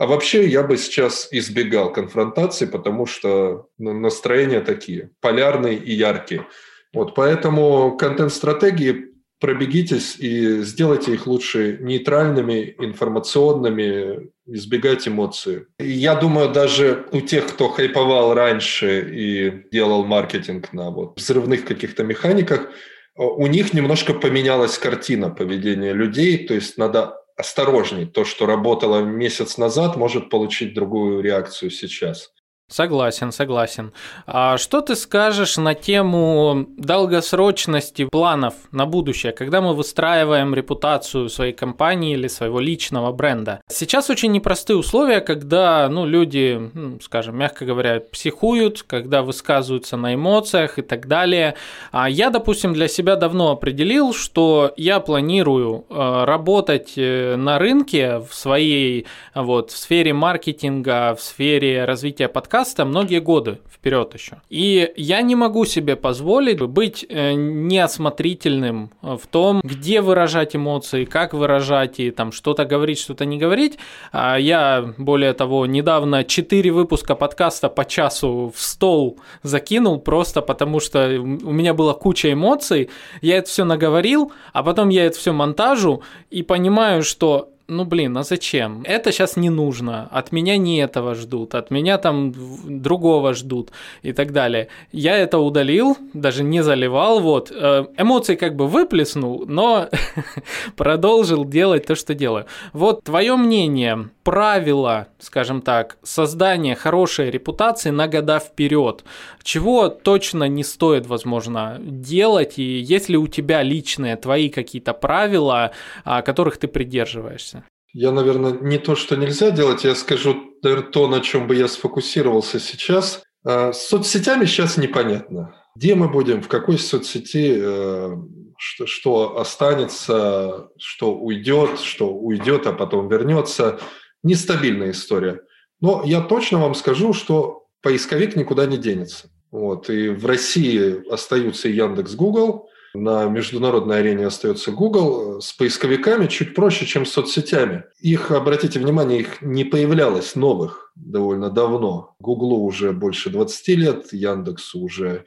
А вообще я бы сейчас избегал конфронтации, потому что настроения такие, полярные и яркие. Вот поэтому контент-стратегии пробегитесь и сделайте их лучше нейтральными, информационными, избегать эмоций. Я думаю, даже у тех, кто хайповал раньше и делал маркетинг на вот взрывных каких-то механиках, у них немножко поменялась картина поведения людей, то есть надо осторожней. То, что работало месяц назад, может получить другую реакцию сейчас. Согласен, согласен. А что ты скажешь на тему долгосрочности планов на будущее, когда мы выстраиваем репутацию своей компании или своего личного бренда? Сейчас очень непростые условия, когда ну, люди, ну, скажем, мягко говоря, психуют, когда высказываются на эмоциях и так далее. А я, допустим, для себя давно определил, что я планирую э, работать э, на рынке в своей вот, в сфере маркетинга, в сфере развития подкаста, подкаста многие годы вперед еще. И я не могу себе позволить быть э, неосмотрительным в том, где выражать эмоции, как выражать и там что-то говорить, что-то не говорить. А я, более того, недавно 4 выпуска подкаста по часу в стол закинул просто потому, что у меня была куча эмоций, я это все наговорил, а потом я это все монтажу и понимаю, что ну блин, а зачем? Это сейчас не нужно, от меня не этого ждут, от меня там другого ждут и так далее. Я это удалил, даже не заливал, вот. Э, эмоции как бы выплеснул, но <laughs> продолжил делать то, что делаю. Вот твое мнение, правила, скажем так, создания хорошей репутации на года вперед. Чего точно не стоит, возможно, делать, и есть ли у тебя личные твои какие-то правила, которых ты придерживаешься? Я, наверное, не то, что нельзя делать, я скажу наверное, то, на чем бы я сфокусировался сейчас. А, с соцсетями сейчас непонятно. Где мы будем, в какой соцсети, э, что, что останется, что уйдет, что уйдет, а потом вернется. Нестабильная история. Но я точно вам скажу, что поисковик никуда не денется. Вот. И в России остаются Яндекс, Google – на международной арене остается Google. С поисковиками чуть проще, чем с соцсетями. Их, обратите внимание, их не появлялось новых довольно давно. Google уже больше 20 лет, Яндексу уже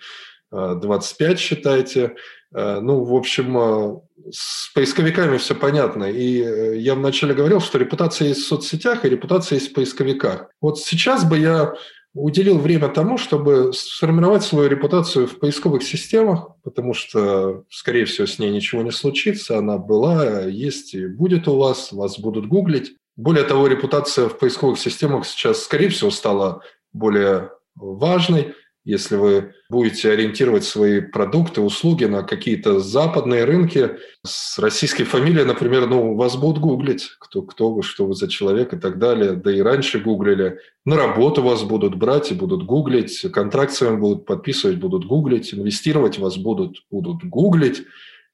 25, э, считайте. Э, ну, в общем, э, с поисковиками все понятно. И я вначале говорил, что репутация есть в соцсетях и репутация есть в поисковиках. Вот сейчас бы я уделил время тому, чтобы сформировать свою репутацию в поисковых системах, потому что, скорее всего, с ней ничего не случится. Она была, есть и будет у вас, вас будут гуглить. Более того, репутация в поисковых системах сейчас, скорее всего, стала более важной если вы будете ориентировать свои продукты, услуги на какие-то западные рынки с российской фамилией, например, ну, вас будут гуглить, кто, кто вы, что вы за человек и так далее. Да и раньше гуглили. На работу вас будут брать и будут гуглить, контракт с вами будут подписывать, будут гуглить, инвестировать вас будут, будут гуглить.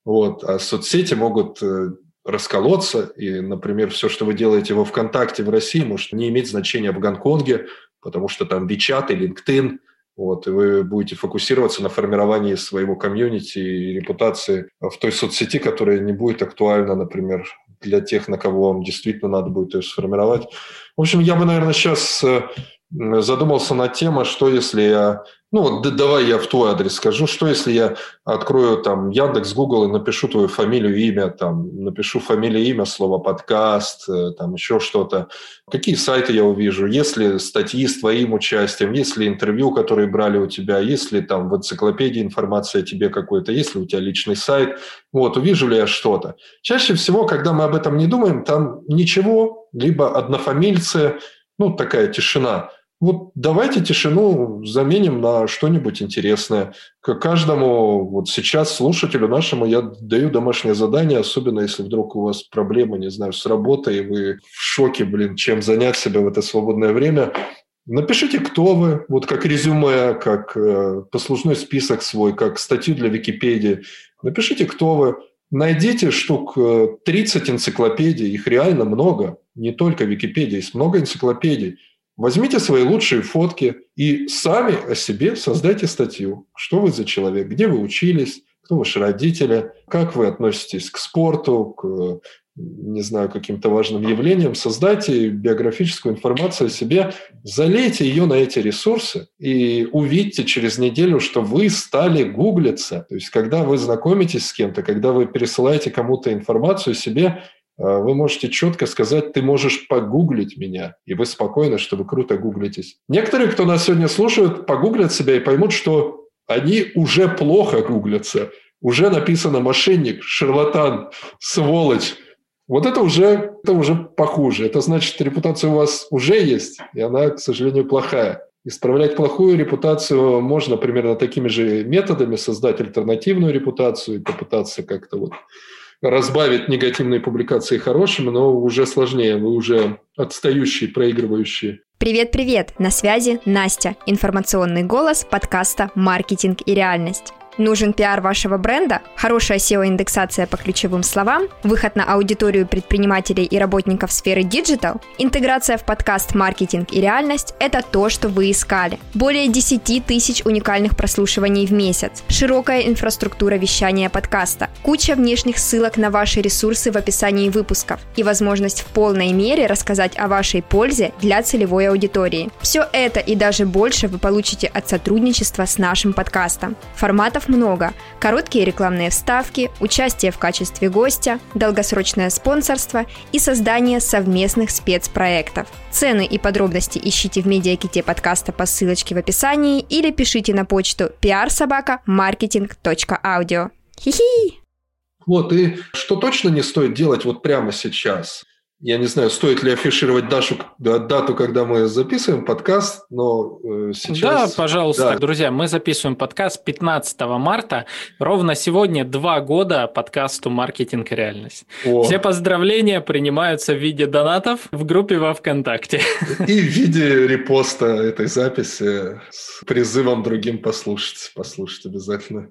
Вот. А соцсети могут э, расколоться, и, например, все, что вы делаете во ВКонтакте в России, может не иметь значения в Гонконге, потому что там WeChat и LinkedIn – вот, и вы будете фокусироваться на формировании своего комьюнити и репутации в той соцсети, которая не будет актуальна, например, для тех, на кого вам действительно надо будет ее сформировать. В общем, я бы, наверное, сейчас э, задумался над темой, что если я ну, да, давай я в твой адрес скажу, что если я открою там Яндекс, Google и напишу твою фамилию, имя, там, напишу фамилию, имя, слово подкаст, э, там еще что-то. Какие сайты я увижу? Есть ли статьи с твоим участием? Есть ли интервью, которые брали у тебя? Есть ли там в энциклопедии информация о тебе какой-то? Есть ли у тебя личный сайт? Вот, увижу ли я что-то? Чаще всего, когда мы об этом не думаем, там ничего, либо однофамильцы, ну, такая тишина – вот давайте тишину заменим на что-нибудь интересное. К каждому вот сейчас слушателю нашему я даю домашнее задание, особенно если вдруг у вас проблемы, не знаю, с работой, и вы в шоке, блин, чем занять себя в это свободное время. Напишите, кто вы, вот как резюме, как э, послужной список свой, как статью для Википедии. Напишите, кто вы. Найдите штук 30 э, энциклопедий, их реально много, не только Википедия, есть много энциклопедий. Возьмите свои лучшие фотки и сами о себе создайте статью. Что вы за человек, где вы учились, кто ваши родители, как вы относитесь к спорту, к не знаю, каким-то важным явлениям, создайте биографическую информацию о себе, залейте ее на эти ресурсы и увидите через неделю, что вы стали гуглиться. То есть, когда вы знакомитесь с кем-то, когда вы пересылаете кому-то информацию о себе, вы можете четко сказать, ты можешь погуглить меня, и вы спокойно, что вы круто гуглитесь. Некоторые, кто нас сегодня слушают, погуглят себя и поймут, что они уже плохо гуглятся. Уже написано «мошенник», «шарлатан», «сволочь». Вот это уже, это уже похуже. Это значит, репутация у вас уже есть, и она, к сожалению, плохая. Исправлять плохую репутацию можно примерно такими же методами, создать альтернативную репутацию и попытаться как-то вот разбавить негативные публикации хорошими, но уже сложнее, вы уже отстающие, проигрывающие. Привет-привет! На связи Настя, информационный голос подкаста «Маркетинг и реальность». Нужен пиар вашего бренда, хорошая SEO-индексация по ключевым словам, выход на аудиторию предпринимателей и работников сферы Digital, интеграция в подкаст «Маркетинг и реальность» – это то, что вы искали. Более 10 тысяч уникальных прослушиваний в месяц, широкая инфраструктура вещания подкаста, куча внешних ссылок на ваши ресурсы в описании выпусков и возможность в полной мере рассказать о вашей пользе для целевой аудитории. Все это и даже больше вы получите от сотрудничества с нашим подкастом. Форматов много. Короткие рекламные вставки, участие в качестве гостя, долгосрочное спонсорство и создание совместных спецпроектов. Цены и подробности ищите в медиаките подкаста по ссылочке в описании или пишите на почту prsobaka.marketing.audio. Хи-хи! Вот, и что точно не стоит делать вот прямо сейчас? Я не знаю, стоит ли афишировать Дашу, дату, когда мы записываем подкаст, но э, сейчас... Да, пожалуйста, да. друзья, мы записываем подкаст 15 марта. Ровно сегодня два года подкасту «Маркетинг и реальность». О. Все поздравления принимаются в виде донатов в группе во ВКонтакте. И в виде репоста этой записи с призывом другим послушать. Послушать обязательно.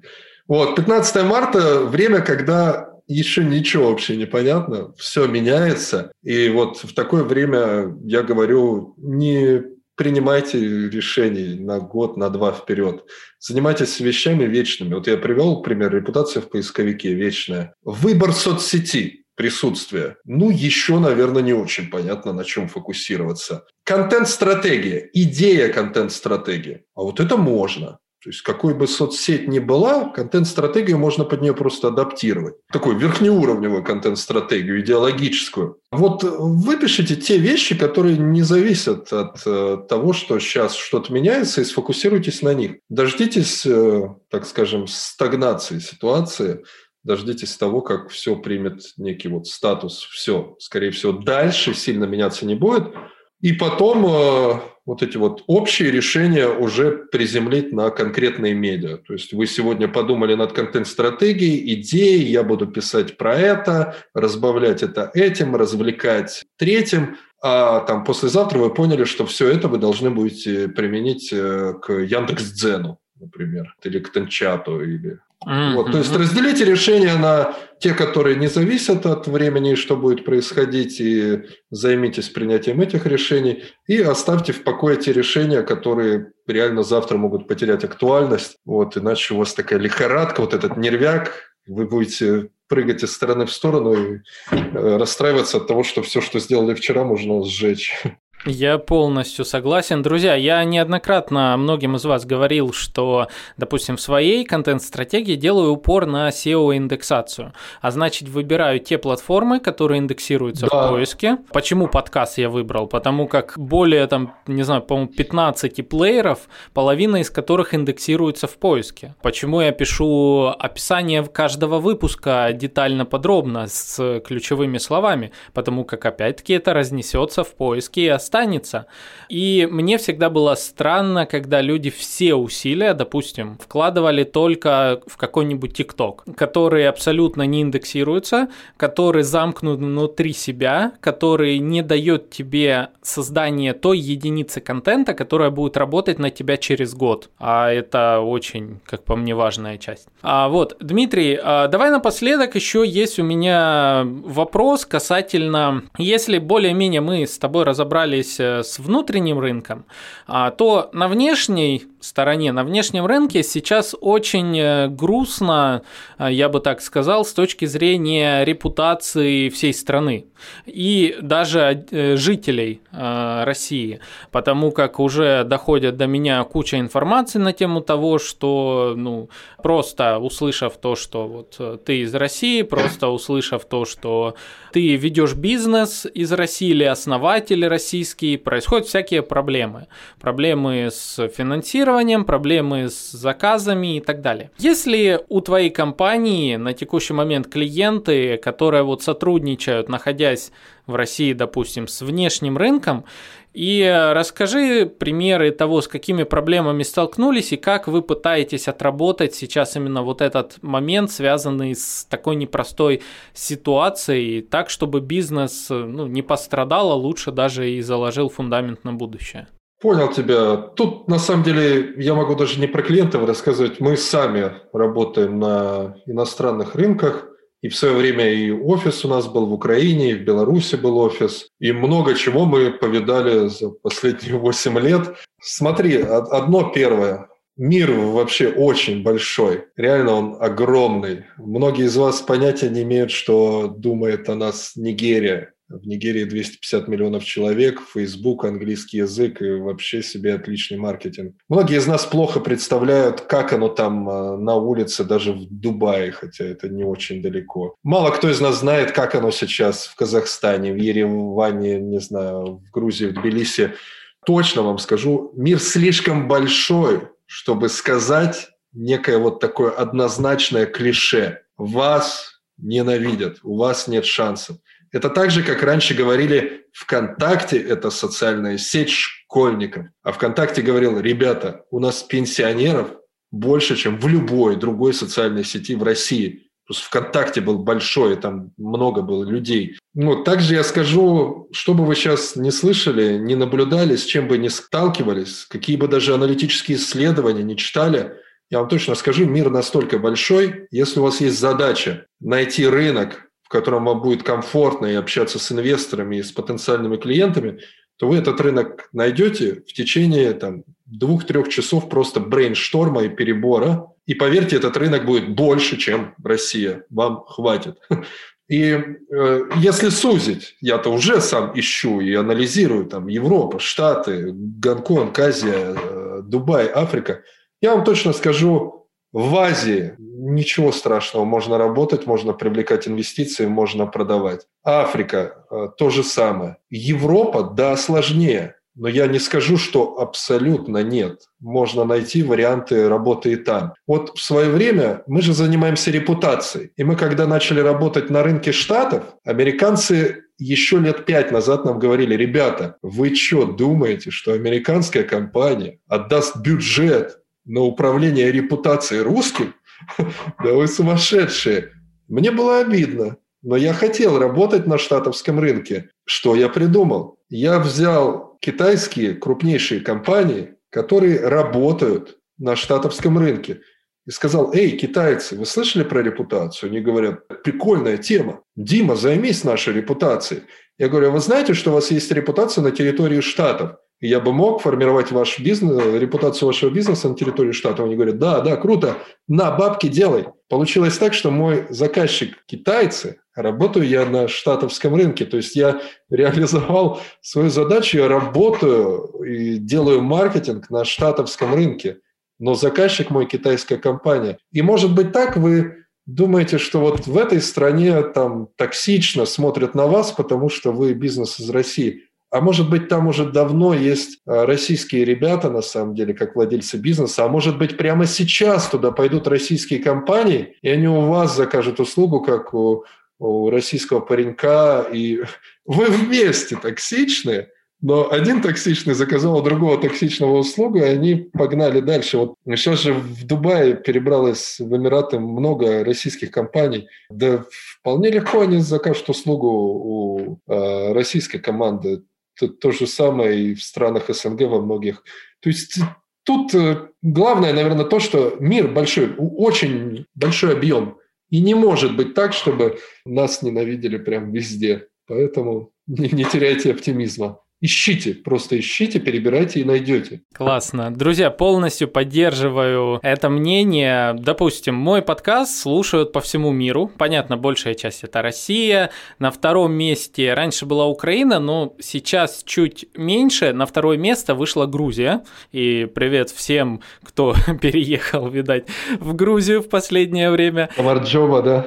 Вот, 15 марта – время, когда еще ничего вообще не понятно, все меняется. И вот в такое время я говорю, не принимайте решений на год, на два вперед. Занимайтесь вещами вечными. Вот я привел пример репутация в поисковике вечная. Выбор соцсети присутствие. Ну, еще, наверное, не очень понятно, на чем фокусироваться. Контент-стратегия, идея контент-стратегии. А вот это можно. То есть какой бы соцсеть ни была, контент-стратегию можно под нее просто адаптировать. Такую верхнеуровневую контент-стратегию, идеологическую. Вот выпишите те вещи, которые не зависят от э, того, что сейчас что-то меняется, и сфокусируйтесь на них. Дождитесь, э, так скажем, стагнации ситуации, дождитесь того, как все примет некий вот статус. Все, скорее всего, дальше сильно меняться не будет. И потом э, вот эти вот общие решения уже приземлить на конкретные медиа. То есть вы сегодня подумали над контент-стратегией, идеей, я буду писать про это, разбавлять это этим, развлекать третьим, а там послезавтра вы поняли, что все это вы должны будете применить э, к Яндекс.Дзену, например, или к Тенчату, или Mm-hmm. Вот, то есть разделите решения на те, которые не зависят от времени, что будет происходить, и займитесь принятием этих решений, и оставьте в покое те решения, которые реально завтра могут потерять актуальность, вот, иначе у вас такая лихорадка, вот этот нервяк, вы будете прыгать из стороны в сторону и э, расстраиваться от того, что все, что сделали вчера, можно сжечь. Я полностью согласен. Друзья, я неоднократно многим из вас говорил, что, допустим, в своей контент-стратегии делаю упор на SEO-индексацию. А значит, выбираю те платформы, которые индексируются да. в поиске. Почему подкаст я выбрал? Потому как более, там, не знаю, по-моему, 15 плееров, половина из которых индексируется в поиске. Почему я пишу описание каждого выпуска детально, подробно, с ключевыми словами? Потому как, опять-таки, это разнесется в поиске и останется. И мне всегда было странно, когда люди все усилия, допустим, вкладывали только в какой-нибудь ТикТок, который абсолютно не индексируется, который замкнут внутри себя, который не дает тебе создание той единицы контента, которая будет работать на тебя через год. А это очень, как по мне, важная часть. А вот, Дмитрий, а давай напоследок еще есть у меня вопрос касательно, если более-менее мы с тобой разобрали разобрались э, с внутренним рынком, а, то на внешней стороне, на внешнем рынке сейчас очень э, грустно, э, я бы так сказал, с точки зрения репутации всей страны и даже жителей России, потому как уже доходят до меня куча информации на тему того, что, ну, просто услышав то, что вот ты из России, просто услышав то, что ты ведешь бизнес из России или основатель российский, происходят всякие проблемы. Проблемы с финансированием, финансированием, проблемы с заказами и так далее. Если у твоей компании на текущий момент клиенты, которые вот сотрудничают, находясь в России, допустим, с внешним рынком, и расскажи примеры того, с какими проблемами столкнулись и как вы пытаетесь отработать сейчас именно вот этот момент, связанный с такой непростой ситуацией, так, чтобы бизнес ну, не пострадал, а лучше даже и заложил фундамент на будущее. Понял тебя. Тут, на самом деле, я могу даже не про клиентов рассказывать. Мы сами работаем на иностранных рынках. И в свое время и офис у нас был в Украине, и в Беларуси был офис. И много чего мы повидали за последние <laughs> 8 лет. Смотри, одно первое. Мир вообще очень большой. Реально он огромный. Многие из вас понятия не имеют, что думает о нас Нигерия в Нигерии 250 миллионов человек, Facebook, английский язык и вообще себе отличный маркетинг. Многие из нас плохо представляют, как оно там э, на улице, даже в Дубае, хотя это не очень далеко. Мало кто из нас знает, как оно сейчас в Казахстане, в Ереване, не знаю, в Грузии, в Тбилиси. Точно вам скажу, мир слишком большой, чтобы сказать некое вот такое однозначное клише. Вас ненавидят, у вас нет шансов. Это так же, как раньше говорили, ВКонтакте – это социальная сеть школьников. А ВКонтакте говорил, ребята, у нас пенсионеров больше, чем в любой другой социальной сети в России. Просто ВКонтакте был большой, там много было людей. Ну, также я скажу, что бы вы сейчас не слышали, не наблюдали, с чем бы не сталкивались, какие бы даже аналитические исследования не читали, я вам точно скажу, мир настолько большой, если у вас есть задача найти рынок, в котором вам будет комфортно и общаться с инвесторами и с потенциальными клиентами, то вы этот рынок найдете в течение там, двух-трех часов просто брейншторма и перебора. И поверьте, этот рынок будет больше, чем Россия. Вам хватит. <laughs> И э, если сузить, я-то уже сам ищу и анализирую там Европа, Штаты, Гонконг, Азия, э, Дубай, Африка, я вам точно скажу, в Азии ничего страшного, можно работать, можно привлекать инвестиции, можно продавать. Африка э, то же самое. Европа, да, сложнее, но я не скажу, что абсолютно нет. Можно найти варианты работы и там. Вот в свое время мы же занимаемся репутацией. И мы, когда начали работать на рынке Штатов, американцы еще лет пять назад нам говорили, ребята, вы что, думаете, что американская компания отдаст бюджет на управление репутацией русским, <laughs> да вы сумасшедшие. Мне было обидно, но я хотел работать на штатовском рынке. Что я придумал? Я взял китайские крупнейшие компании, которые работают на штатовском рынке. И сказал, эй, китайцы, вы слышали про репутацию? Они говорят, прикольная тема. Дима, займись нашей репутацией. Я говорю, а вы знаете, что у вас есть репутация на территории штатов? Я бы мог формировать ваш бизнес, репутацию вашего бизнеса на территории штата. Они говорят, да, да, круто, на бабки делай. Получилось так, что мой заказчик китайцы, работаю я на штатовском рынке. То есть я реализовал свою задачу, я работаю и делаю маркетинг на штатовском рынке. Но заказчик мой китайская компания. И может быть так вы думаете, что вот в этой стране там токсично смотрят на вас, потому что вы бизнес из России. А может быть, там уже давно есть а, российские ребята, на самом деле, как владельцы бизнеса. А может быть, прямо сейчас туда пойдут российские компании, и они у вас закажут услугу, как у, у российского паренька, и <laughs> вы вместе токсичные, но один токсичный заказал у другого токсичного услугу, и они погнали дальше. Вот сейчас же в Дубае перебралось в Эмираты много российских компаний. Да вполне легко они закажут услугу у э, российской команды. То, то же самое и в странах СНГ во многих. То есть тут э, главное, наверное, то, что мир большой, очень большой объем. И не может быть так, чтобы нас ненавидели прям везде. Поэтому <laughs> не, не теряйте оптимизма. Ищите, просто ищите, перебирайте и найдете. Классно. Друзья, полностью поддерживаю это мнение. Допустим, мой подкаст слушают по всему миру. Понятно, большая часть это Россия. На втором месте раньше была Украина, но сейчас чуть меньше. На второе место вышла Грузия. И привет всем, кто <laughs> переехал, видать, в Грузию в последнее время. Камарджоба, да?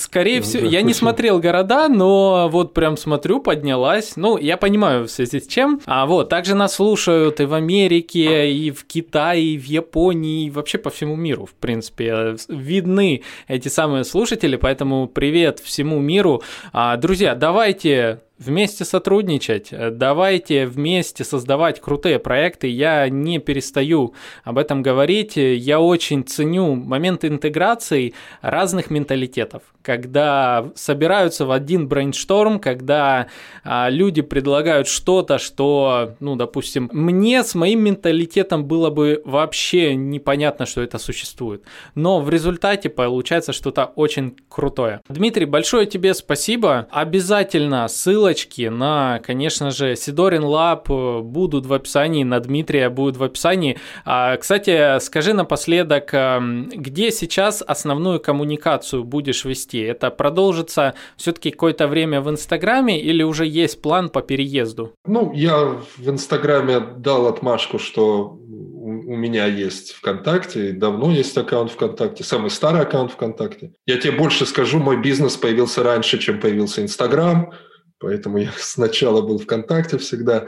Скорее всего, я не смотрел города, но вот прям смотрю, поднялась. Ну, я понимаю, в связи с чем. А вот, также нас слушают и в Америке, и в Китае, и в Японии, и вообще по всему миру, в принципе. Видны эти самые слушатели, поэтому привет всему миру. А, друзья, давайте вместе сотрудничать, э, давайте вместе создавать крутые проекты. Я не перестаю об этом говорить. Я очень ценю момент интеграции разных менталитетов, когда собираются в один brainstorm, когда а, люди предлагают что-то, что, ну, допустим, мне с моим менталитетом было бы вообще непонятно, что это существует. Но в результате получается что-то очень крутое. Дмитрий, большое тебе спасибо. Обязательно ссылочки ссылочки на, конечно же, Sidorin Lab будут в описании, на Дмитрия будут в описании. А, кстати, скажи напоследок, эм, где сейчас основную коммуникацию будешь вести? Это продолжится все-таки какое-то время в Инстаграме или уже есть план по переезду? Ну, я в Инстаграме дал отмашку, что у меня есть ВКонтакте, давно есть аккаунт ВКонтакте, самый старый аккаунт ВКонтакте. Я тебе больше скажу, мой бизнес появился раньше, чем появился Инстаграм. Поэтому я <laughs> сначала был ВКонтакте всегда.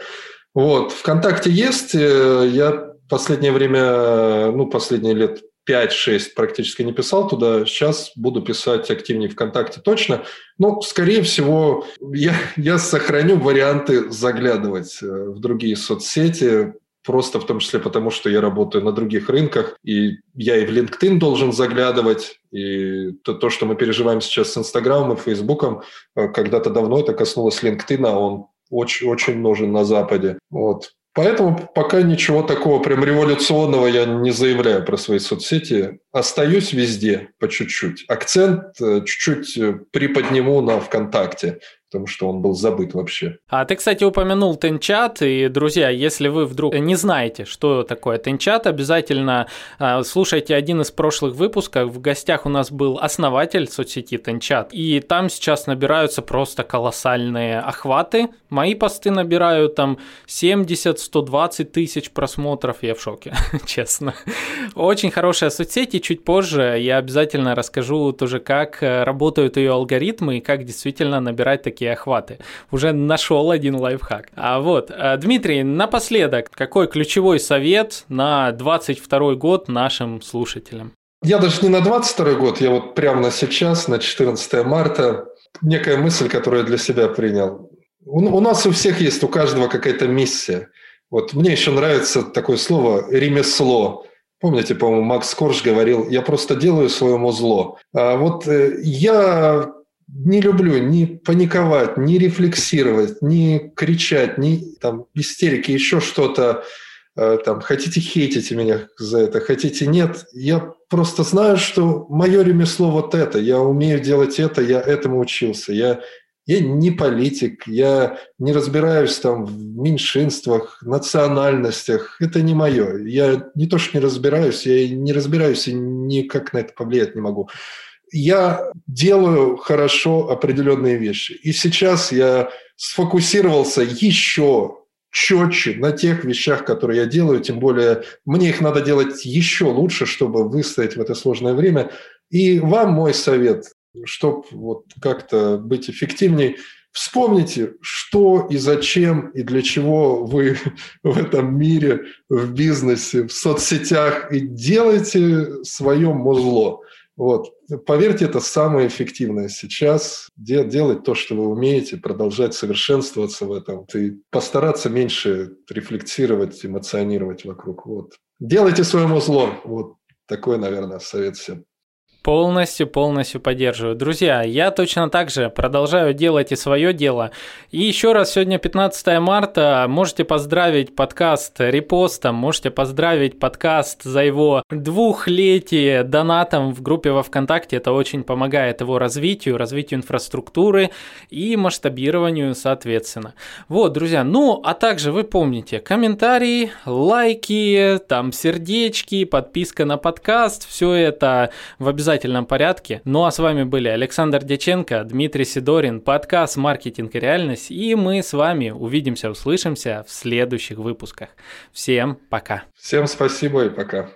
Вот, ВКонтакте есть. Э, я последнее время, ну, последние лет 5-6 практически не писал туда. Сейчас буду писать активнее ВКонтакте точно. Но, скорее всего, <laughs> я, я сохраню варианты заглядывать э, в другие соцсети, просто в том числе потому, что я работаю на других рынках, и я и в LinkedIn должен заглядывать, и то, то что мы переживаем сейчас с Инстаграмом и Фейсбуком, э, когда-то давно это коснулось LinkedIn, а он очень, очень нужен на Западе. Вот. Поэтому пока ничего такого прям революционного я не заявляю про свои соцсети. Остаюсь везде по чуть-чуть. Акцент э, чуть-чуть э, приподниму на ВКонтакте потому что он был забыт вообще. А ты, кстати, упомянул Тенчат, и, друзья, если вы вдруг не знаете, что такое Тенчат, обязательно э, слушайте один из прошлых выпусков. В гостях у нас был основатель соцсети Тенчат, и там сейчас набираются просто колоссальные охваты. Мои посты набирают там 70-120 тысяч просмотров, я в шоке, <laughs> честно. Очень хорошая соцсеть, и чуть позже я обязательно расскажу тоже, как работают ее алгоритмы и как действительно набирать такие такие охваты. Уже нашел один лайфхак. А вот, э, Дмитрий, напоследок, какой ключевой совет на 22 год нашим слушателям? Я даже не на 22 год, я вот прямо на сейчас, на 14 марта, некая мысль, которую я для себя принял. У, у нас у всех есть, у каждого какая-то миссия. Вот мне еще нравится такое слово «ремесло». Помните, по-моему, Макс Корж говорил, я просто делаю своему зло. А вот э, я не люблю ни паниковать, ни рефлексировать, ни кричать, ни там истерики, еще что-то. Э, там, хотите хейтите меня за это, хотите нет. Я просто знаю, что мое ремесло вот это. Я умею делать это, я этому учился. Я, я не политик, я не разбираюсь там в меньшинствах, национальностях. Это не мое. Я не то, что не разбираюсь, я не разбираюсь и никак на это повлиять не могу я делаю хорошо определенные вещи. И сейчас я сфокусировался еще четче на тех вещах, которые я делаю, тем более мне их надо делать еще лучше, чтобы выстоять в это сложное время. И вам мой совет, чтобы вот как-то быть эффективнее, вспомните, что и зачем и для чего вы <laughs> в этом мире, в бизнесе, в соцсетях, и делайте свое музло. Вот. Поверьте, это самое эффективное сейчас. Делать то, что вы умеете, продолжать совершенствоваться в этом. И постараться меньше рефлексировать, эмоционировать вокруг. Вот. Делайте своему зло. Вот такой, наверное, совет всем. Полностью, полностью поддерживаю. Друзья, я точно так же продолжаю делать и свое дело. И еще раз, сегодня 15 марта, можете поздравить подкаст репостом, можете поздравить подкаст за его двухлетие донатом в группе во ВКонтакте. Это очень помогает его развитию, развитию инфраструктуры и масштабированию, соответственно. Вот, друзья, ну, а также вы помните, комментарии, лайки, там сердечки, подписка на подкаст, все это в обязательном обязательном порядке. Ну а с вами были Александр Дяченко, Дмитрий Сидорин, подкаст «Маркетинг и реальность», и мы с вами увидимся, услышимся в следующих выпусках. Всем пока. Всем спасибо и пока.